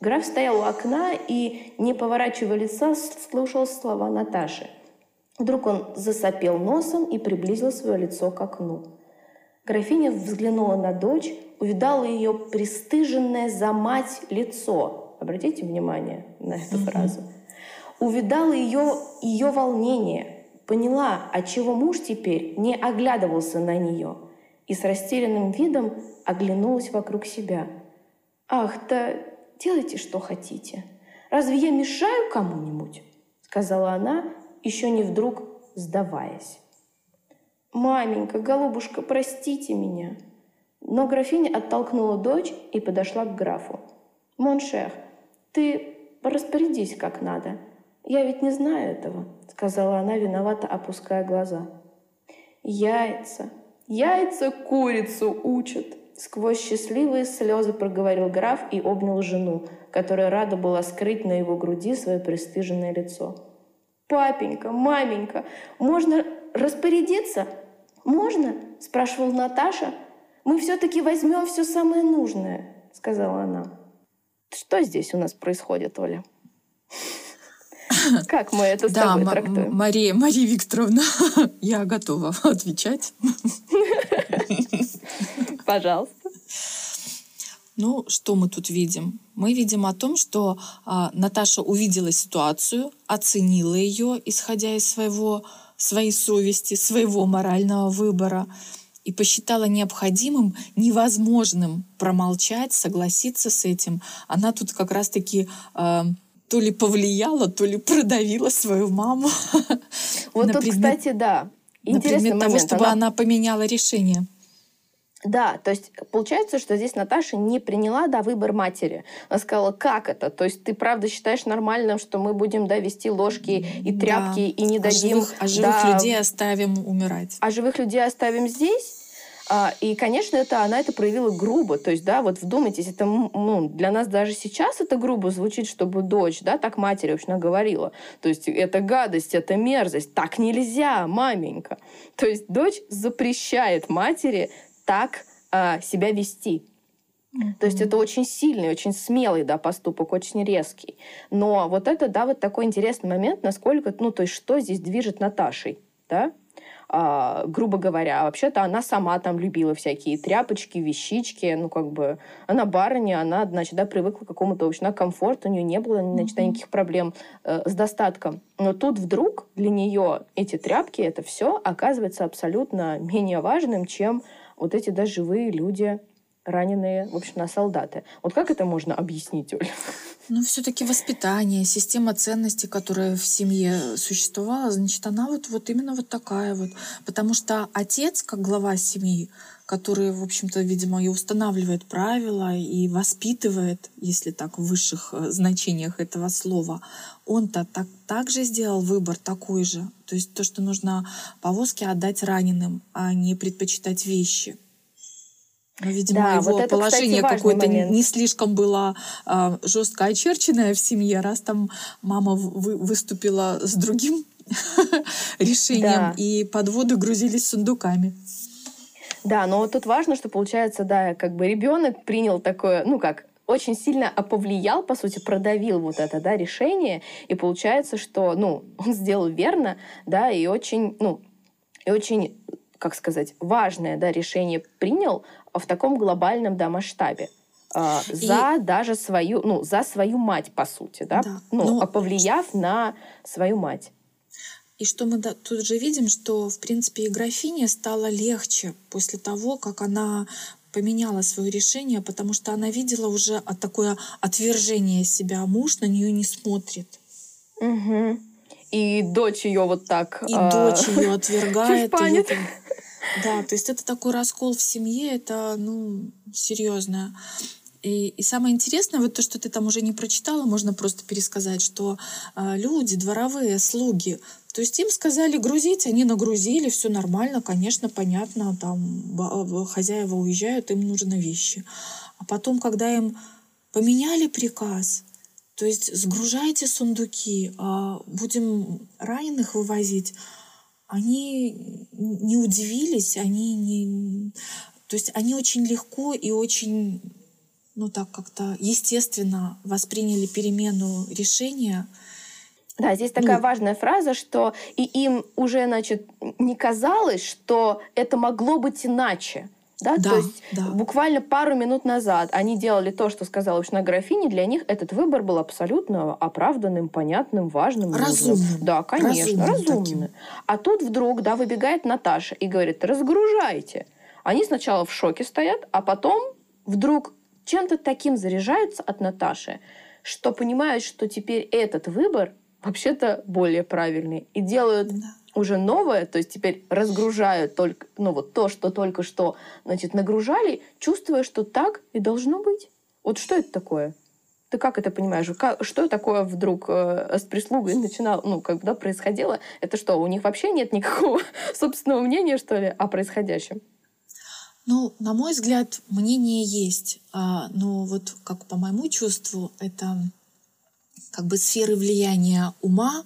Граф стоял у окна и, не поворачивая лица, слушал слова Наташи. Вдруг он засопел носом и приблизил свое лицо к окну. Графиня взглянула на дочь, увидала ее пристыженное за мать лицо, Обратите внимание на эту mm-hmm. фразу. Увидала ее, ее волнение, поняла, отчего муж теперь не оглядывался на нее, и с растерянным видом оглянулась вокруг себя. «Ах, да делайте, что хотите. Разве я мешаю кому-нибудь?» сказала она, еще не вдруг сдаваясь. «Маменька, голубушка, простите меня!» Но графиня оттолкнула дочь и подошла к графу. «Mon cher, «Ты распорядись как надо. Я ведь не знаю этого», — сказала она, виновато опуская глаза. «Яйца, яйца курицу учат», — сквозь счастливые слезы проговорил граф и обнял жену, которая рада была скрыть на его груди свое пристыженное лицо. «Папенька, маменька, можно распорядиться?» «Можно?» — спрашивала Наташа. «Мы все-таки возьмем все самое нужное», — сказала она. Что здесь у нас происходит, Оля? Как мы это с да, тобой трактуем? Мария, Мария Викторовна, я готова отвечать. Пожалуйста. Ну, что мы тут видим? Мы видим о том, что а, Наташа увидела ситуацию, оценила ее, исходя из своего, своей совести, своего морального выбора, и посчитала необходимым, невозможным промолчать, согласиться с этим. Она тут как раз-таки а, то ли повлияла, то ли продавила свою маму. Вот тут, кстати, да. Интересный момент. того, чтобы она поменяла решение. Да, то есть получается, что здесь Наташа не приняла, да, выбор матери. Она сказала, как это? То есть ты правда считаешь нормальным, что мы будем, да, вести ложки и тряпки да. и не дадим... А живых, а живых да, людей оставим умирать. А живых людей оставим здесь? А, и, конечно, это, она это проявила грубо. То есть, да, вот вдумайтесь, это ну, для нас даже сейчас это грубо звучит, чтобы дочь, да, так матери, вообще говорила. То есть это гадость, это мерзость. Так нельзя, маменька. То есть дочь запрещает матери так э, себя вести. Mm-hmm. То есть это очень сильный, очень смелый, да, поступок, очень резкий. Но вот это, да, вот такой интересный момент, насколько, ну, то есть что здесь движет Наташей, да? А, грубо говоря, вообще-то она сама там любила всякие тряпочки, вещички, ну, как бы, она барыня, она, значит, да, привыкла к какому-то, в общем, комфорту, у нее не было, значит, никаких проблем э, с достатком. Но тут вдруг для нее эти тряпки, это все оказывается абсолютно менее важным, чем вот эти да, живые люди, раненые, в общем, на солдаты. Вот как это можно объяснить, Оля? Ну, все-таки воспитание, система ценностей, которая в семье существовала, значит, она вот, вот именно вот такая вот. Потому что отец, как глава семьи, который, в общем-то, видимо, и устанавливает правила, и воспитывает, если так в высших э, значениях этого слова, он-то так, так же сделал выбор такой же. То есть то, что нужно повозки отдать раненым, а не предпочитать вещи. Видимо, да, его вот это, положение какое-то не слишком было а, жестко очерченное в семье, раз там мама вы, выступила с другим решением, да. и подводы грузились сундуками. Да, но вот тут важно, что получается, да, как бы ребенок принял такое, ну как, очень сильно повлиял, по сути, продавил вот это, да, решение, и получается, что, ну, он сделал верно, да, и очень, ну, и очень, как сказать, важное, да, решение принял в таком глобальном, да, масштабе э, за и... даже свою, ну, за свою мать, по сути, да, да. ну, Но... повлияв на свою мать. И что мы тут же видим, что, в принципе, и графине стало легче после того, как она поменяла свое решение, потому что она видела уже такое отвержение себя. Муж на нее не смотрит. Угу. И дочь ее вот так. И а... дочь ее отвергает. Это... Да, то есть это такой раскол в семье, это ну серьезно. И, и самое интересное, вот то, что ты там уже не прочитала, можно просто пересказать, что э, люди, дворовые, слуги, то есть им сказали грузить, они нагрузили, все нормально, конечно, понятно, там хозяева уезжают, им нужны вещи. А потом, когда им поменяли приказ, то есть сгружайте сундуки, а будем раненых вывозить, они не удивились, они не... То есть они очень легко и очень ну так как-то естественно восприняли перемену решения. Да, здесь такая ну, важная фраза, что и им уже, значит, не казалось, что это могло быть иначе. Да? да, то есть да. буквально пару минут назад они делали то, что сказала Ушна графиня. Для них этот выбор был абсолютно оправданным, понятным, важным. Разумным. Нужным. Да, конечно, разумным. разумным. А тут вдруг да, выбегает Наташа и говорит, разгружайте. Они сначала в шоке стоят, а потом вдруг чем-то таким заряжаются от Наташи, что понимают, что теперь этот выбор вообще-то более правильный. И делают да. Уже новое, то есть теперь разгружают только, ну вот то, что только что, значит, нагружали, чувствуя, что так и должно быть. Вот что это такое? Ты как это понимаешь? Как, что такое вдруг э, с прислугой начинало, ну, как бы, да, происходило? Это что, у них вообще нет никакого собственного мнения, что ли, о происходящем? Ну, на мой взгляд, мнение есть. А, но вот как по моему чувству, это как бы сферы влияния ума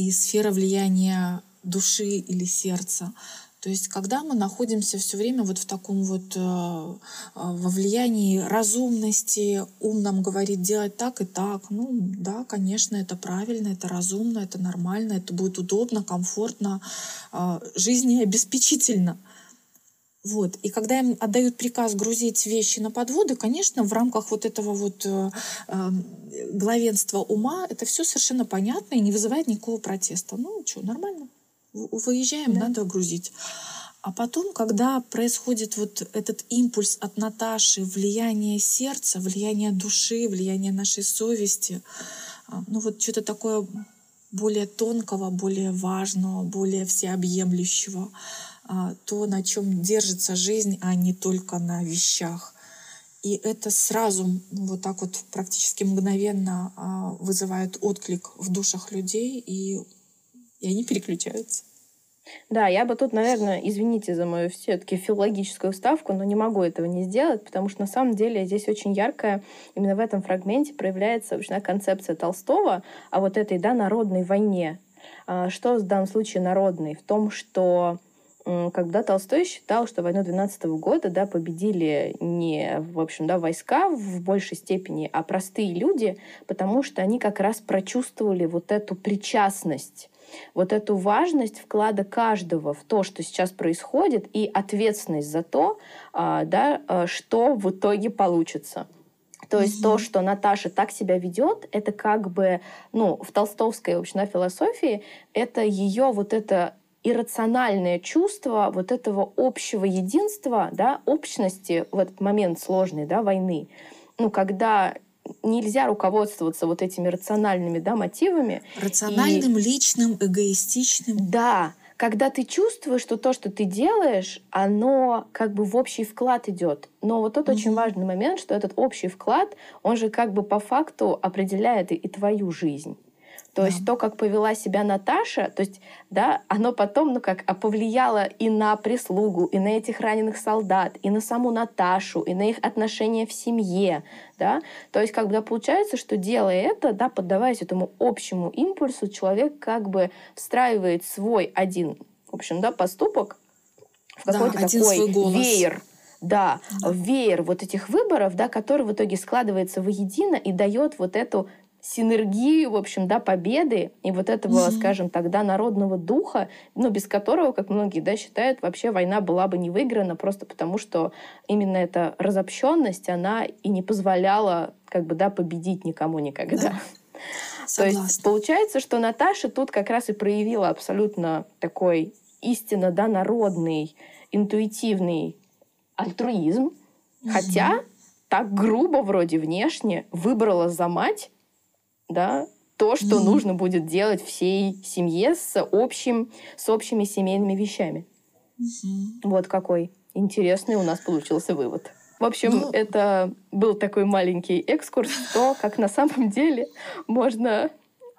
и сфера влияния души или сердца. То есть, когда мы находимся все время вот в таком вот э, э, во влиянии разумности, ум нам говорит делать так и так, ну да, конечно, это правильно, это разумно, это нормально, это будет удобно, комфортно, э, жизнеобеспечительно. Вот. И когда им отдают приказ грузить вещи на подводы, конечно, в рамках вот этого вот э, э, главенства ума это все совершенно понятно и не вызывает никакого протеста. Ну, что, нормально. Выезжаем, да. надо грузить. А потом, когда происходит вот этот импульс от Наташи, влияние сердца, влияние души, влияние нашей совести, а, ну вот что-то такое более тонкого, более важного, более всеобъемлющего, то, на чем держится жизнь, а не только на вещах. И это сразу вот так вот практически мгновенно а, вызывает отклик в душах людей, и, и они переключаются. Да, я бы тут, наверное, извините за мою все-таки филологическую вставку, но не могу этого не сделать, потому что на самом деле здесь очень яркая, именно в этом фрагменте проявляется вообще концепция Толстого о вот этой, да, народной войне. А, что в данном случае народной? В том, что когда Толстой считал, что войну 12 года да, победили не в общем, да, войска в большей степени, а простые люди, потому что они как раз прочувствовали вот эту причастность вот эту важность вклада каждого в то, что сейчас происходит, и ответственность за то, а, да, а, что в итоге получится. То есть то, что Наташа так себя ведет, это как бы, ну, в толстовской, в общем, философии, это ее вот это иррациональное чувство вот этого общего единства, да, общности в этот момент сложной, да, войны. Ну, когда нельзя руководствоваться вот этими рациональными да, мотивами. Рациональным, и... личным, эгоистичным. Да, когда ты чувствуешь, что то, что ты делаешь, оно как бы в общий вклад идет. Но вот тот mm-hmm. очень важный момент, что этот общий вклад, он же как бы по факту определяет и, и твою жизнь. То да. есть то, как повела себя Наташа, то есть, да, оно потом, ну как, а повлияло и на прислугу, и на этих раненых солдат, и на саму Наташу, и на их отношения в семье, да. То есть, как бы, да, получается, что делая это, да, поддаваясь этому общему импульсу, человек как бы встраивает свой один, в общем, да, поступок в какой-то да, такой веер, да, да, веер вот этих выборов, да, который в итоге складывается воедино и дает вот эту синергию, в общем, да, победы и вот этого, угу. скажем тогда, народного духа, ну, без которого, как многие, да, считают, вообще война была бы не выиграна просто потому, что именно эта разобщенность, она и не позволяла, как бы, да, победить никому никогда. Да. То есть получается, что Наташа тут как раз и проявила абсолютно такой истинно, да, народный, интуитивный альтруизм, угу. хотя так грубо вроде внешне выбрала за мать да, то, что mm-hmm. нужно будет делать всей семье с, общим, с общими семейными вещами. Mm-hmm. Вот какой интересный у нас получился вывод. В общем, ну... это был такой маленький экскурс в то, как на самом деле можно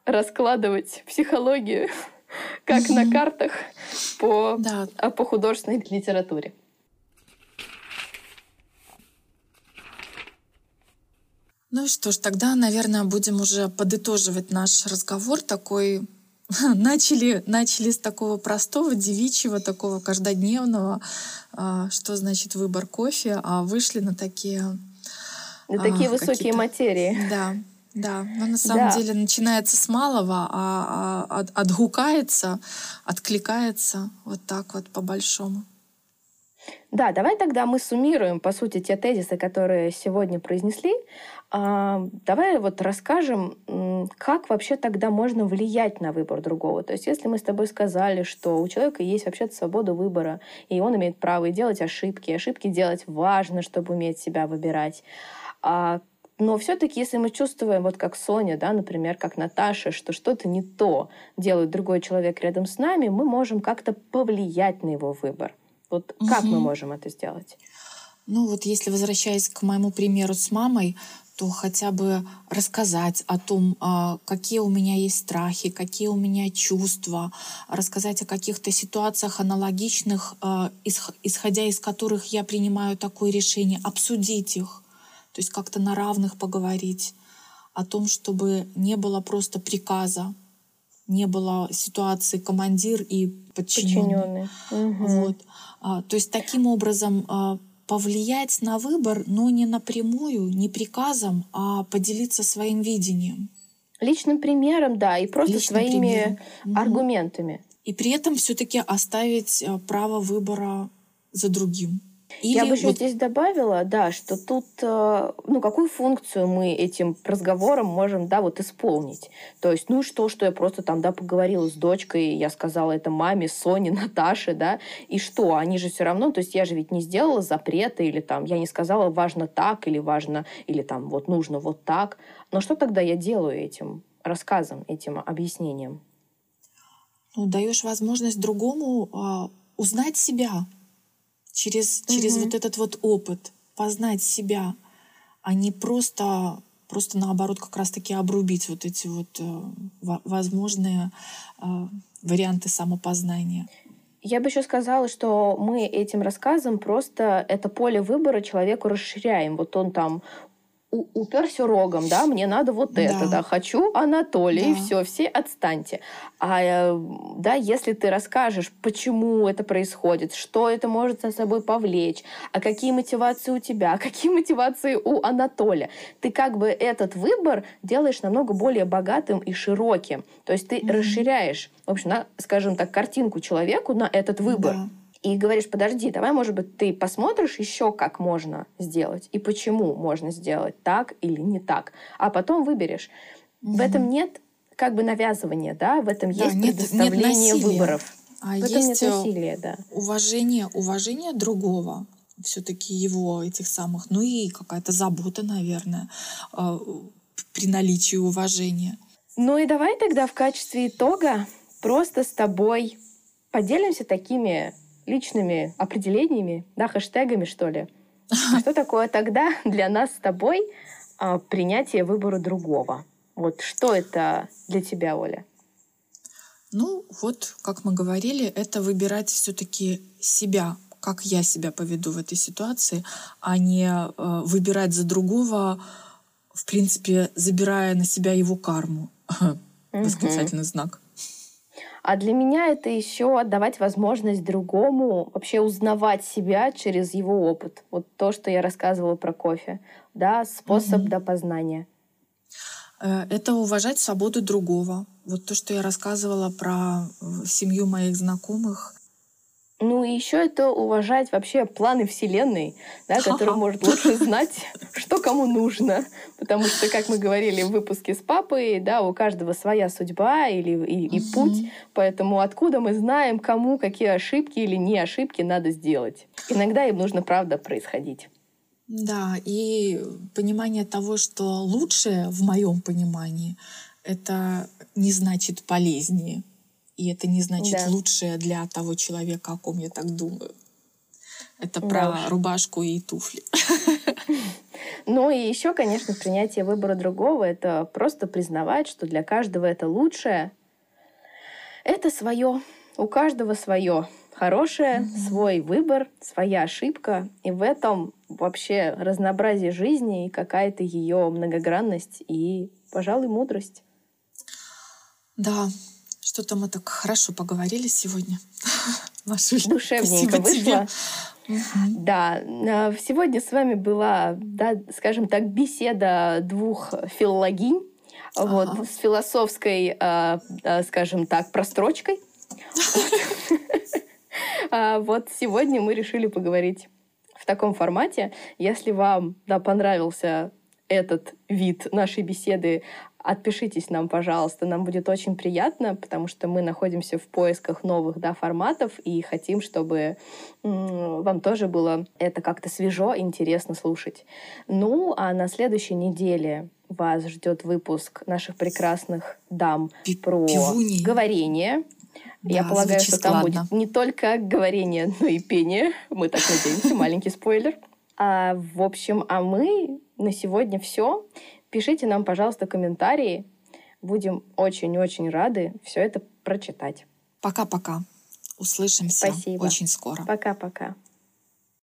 раскладывать психологию как mm-hmm. на картах по, да. по художественной литературе. Ну что ж, тогда, наверное, будем уже подытоживать наш разговор такой. Начали, начали с такого простого, девичьего, такого каждодневного, а, что значит выбор кофе, а вышли на такие... На такие а, высокие материи. Да, да, но на самом да. деле начинается с малого, а, а от, отгукается, откликается вот так вот по-большому. Да, давай тогда мы суммируем, по сути, те тезисы, которые сегодня произнесли. А, давай вот расскажем, как вообще тогда можно влиять на выбор другого. То есть если мы с тобой сказали, что у человека есть вообще-то свобода выбора, и он имеет право и делать ошибки, ошибки делать важно, чтобы уметь себя выбирать. А, но все-таки, если мы чувствуем, вот как Соня, да, например, как Наташа, что что-то не то делает другой человек рядом с нами, мы можем как-то повлиять на его выбор. Вот угу. как мы можем это сделать? Ну вот если возвращаясь к моему примеру с мамой, то хотя бы рассказать о том, а, какие у меня есть страхи, какие у меня чувства, рассказать о каких-то ситуациях аналогичных, а, исходя из которых я принимаю такое решение, обсудить их, то есть как-то на равных поговорить о том, чтобы не было просто приказа, не было ситуации командир и подчиненный. Угу. Вот. А, то есть таким образом повлиять на выбор, но не напрямую, не приказом, а поделиться своим видением. Личным примером, да, и просто Личным своими примером. аргументами. И при этом все-таки оставить а, право выбора за другим. Или Я бы еще вот... здесь добавила, да, что тут, э, ну, какую функцию мы этим разговором можем, да, вот исполнить. То есть, ну, что, что я просто там, да, поговорила с дочкой, я сказала это маме, Соне, Наташе, да, и что, они же все равно, то есть я же ведь не сделала запрета или там, я не сказала важно так или важно, или там вот нужно вот так. Но что тогда я делаю этим рассказом, этим объяснением? Ну, даешь возможность другому э, узнать себя, через, mm-hmm. через вот этот вот опыт, познать себя, а не просто, просто наоборот как раз-таки обрубить вот эти вот э, возможные э, варианты самопознания. Я бы еще сказала, что мы этим рассказом просто это поле выбора человеку расширяем. Вот он там уперся рогом, да, мне надо вот да. это, да, хочу Анатолий, да. и все, все отстаньте. А, э, да, если ты расскажешь, почему это происходит, что это может за собой повлечь, а какие мотивации у тебя, а какие мотивации у Анатолия, ты как бы этот выбор делаешь намного более богатым и широким. То есть ты mm-hmm. расширяешь, в общем, на, скажем так, картинку человеку на этот выбор. Да и говоришь, подожди, давай, может быть, ты посмотришь еще, как можно сделать и почему можно сделать так или не так, а потом выберешь. Mm-hmm. В этом нет как бы навязывания, да, в этом да, есть нет, предоставление нет выборов. А в этом есть нет насилия, да. Уважение, уважение другого, все-таки его этих самых, ну и какая-то забота, наверное, э, при наличии уважения. Ну и давай тогда в качестве итога просто с тобой поделимся такими личными определениями, да, хэштегами, что ли. А что такое тогда для нас с тобой а, принятие выбора другого? Вот что это для тебя, Оля? Ну, вот, как мы говорили, это выбирать все-таки себя, как я себя поведу в этой ситуации, а не э, выбирать за другого, в принципе, забирая на себя его карму. Восклицательный знак. А для меня это еще отдавать возможность другому вообще узнавать себя через его опыт. Вот то, что я рассказывала про кофе, да, способ угу. до познания. Э, это уважать свободу другого. Вот то, что я рассказывала про э, семью моих знакомых, ну и еще это уважать вообще планы Вселенной, да, который может лучше знать, что кому нужно. Потому что, как мы говорили в выпуске с папой, да, у каждого своя судьба или, и, и путь. Поэтому откуда мы знаем, кому какие ошибки или не ошибки надо сделать. Иногда им нужно, правда, происходить. Да, и понимание того, что лучшее в моем понимании, это не значит полезнее. И это не значит да. лучшее для того человека, о ком я так думаю. Это про уж. рубашку и туфли. Ну и еще, конечно, принятие выбора другого — это просто признавать, что для каждого это лучшее. Это свое. У каждого свое. Хорошее, mm-hmm. свой выбор, своя ошибка. И в этом вообще разнообразие жизни и какая-то ее многогранность и, пожалуй, мудрость. Да, что-то мы так хорошо поговорили сегодня. Машуль, Душевненько вышло. Да, а, сегодня с вами была, да, скажем так, беседа двух филологинь, ага. вот, с философской, а, а, скажем так, прострочкой. Вот сегодня мы решили поговорить в таком формате. Если вам да, понравился этот вид нашей беседы, отпишитесь нам, пожалуйста. Нам будет очень приятно, потому что мы находимся в поисках новых да, форматов и хотим, чтобы вам тоже было это как-то свежо, интересно слушать. Ну, а на следующей неделе вас ждет выпуск наших прекрасных дам Пи про пивуни. говорение. Да, Я полагаю, что там складно. будет не только говорение, но и пение. Мы так надеемся. Маленький спойлер. А, в общем, а мы на сегодня все. Пишите нам, пожалуйста, комментарии. Будем очень-очень рады все это прочитать. Пока-пока. Услышимся Спасибо. очень скоро. Пока-пока.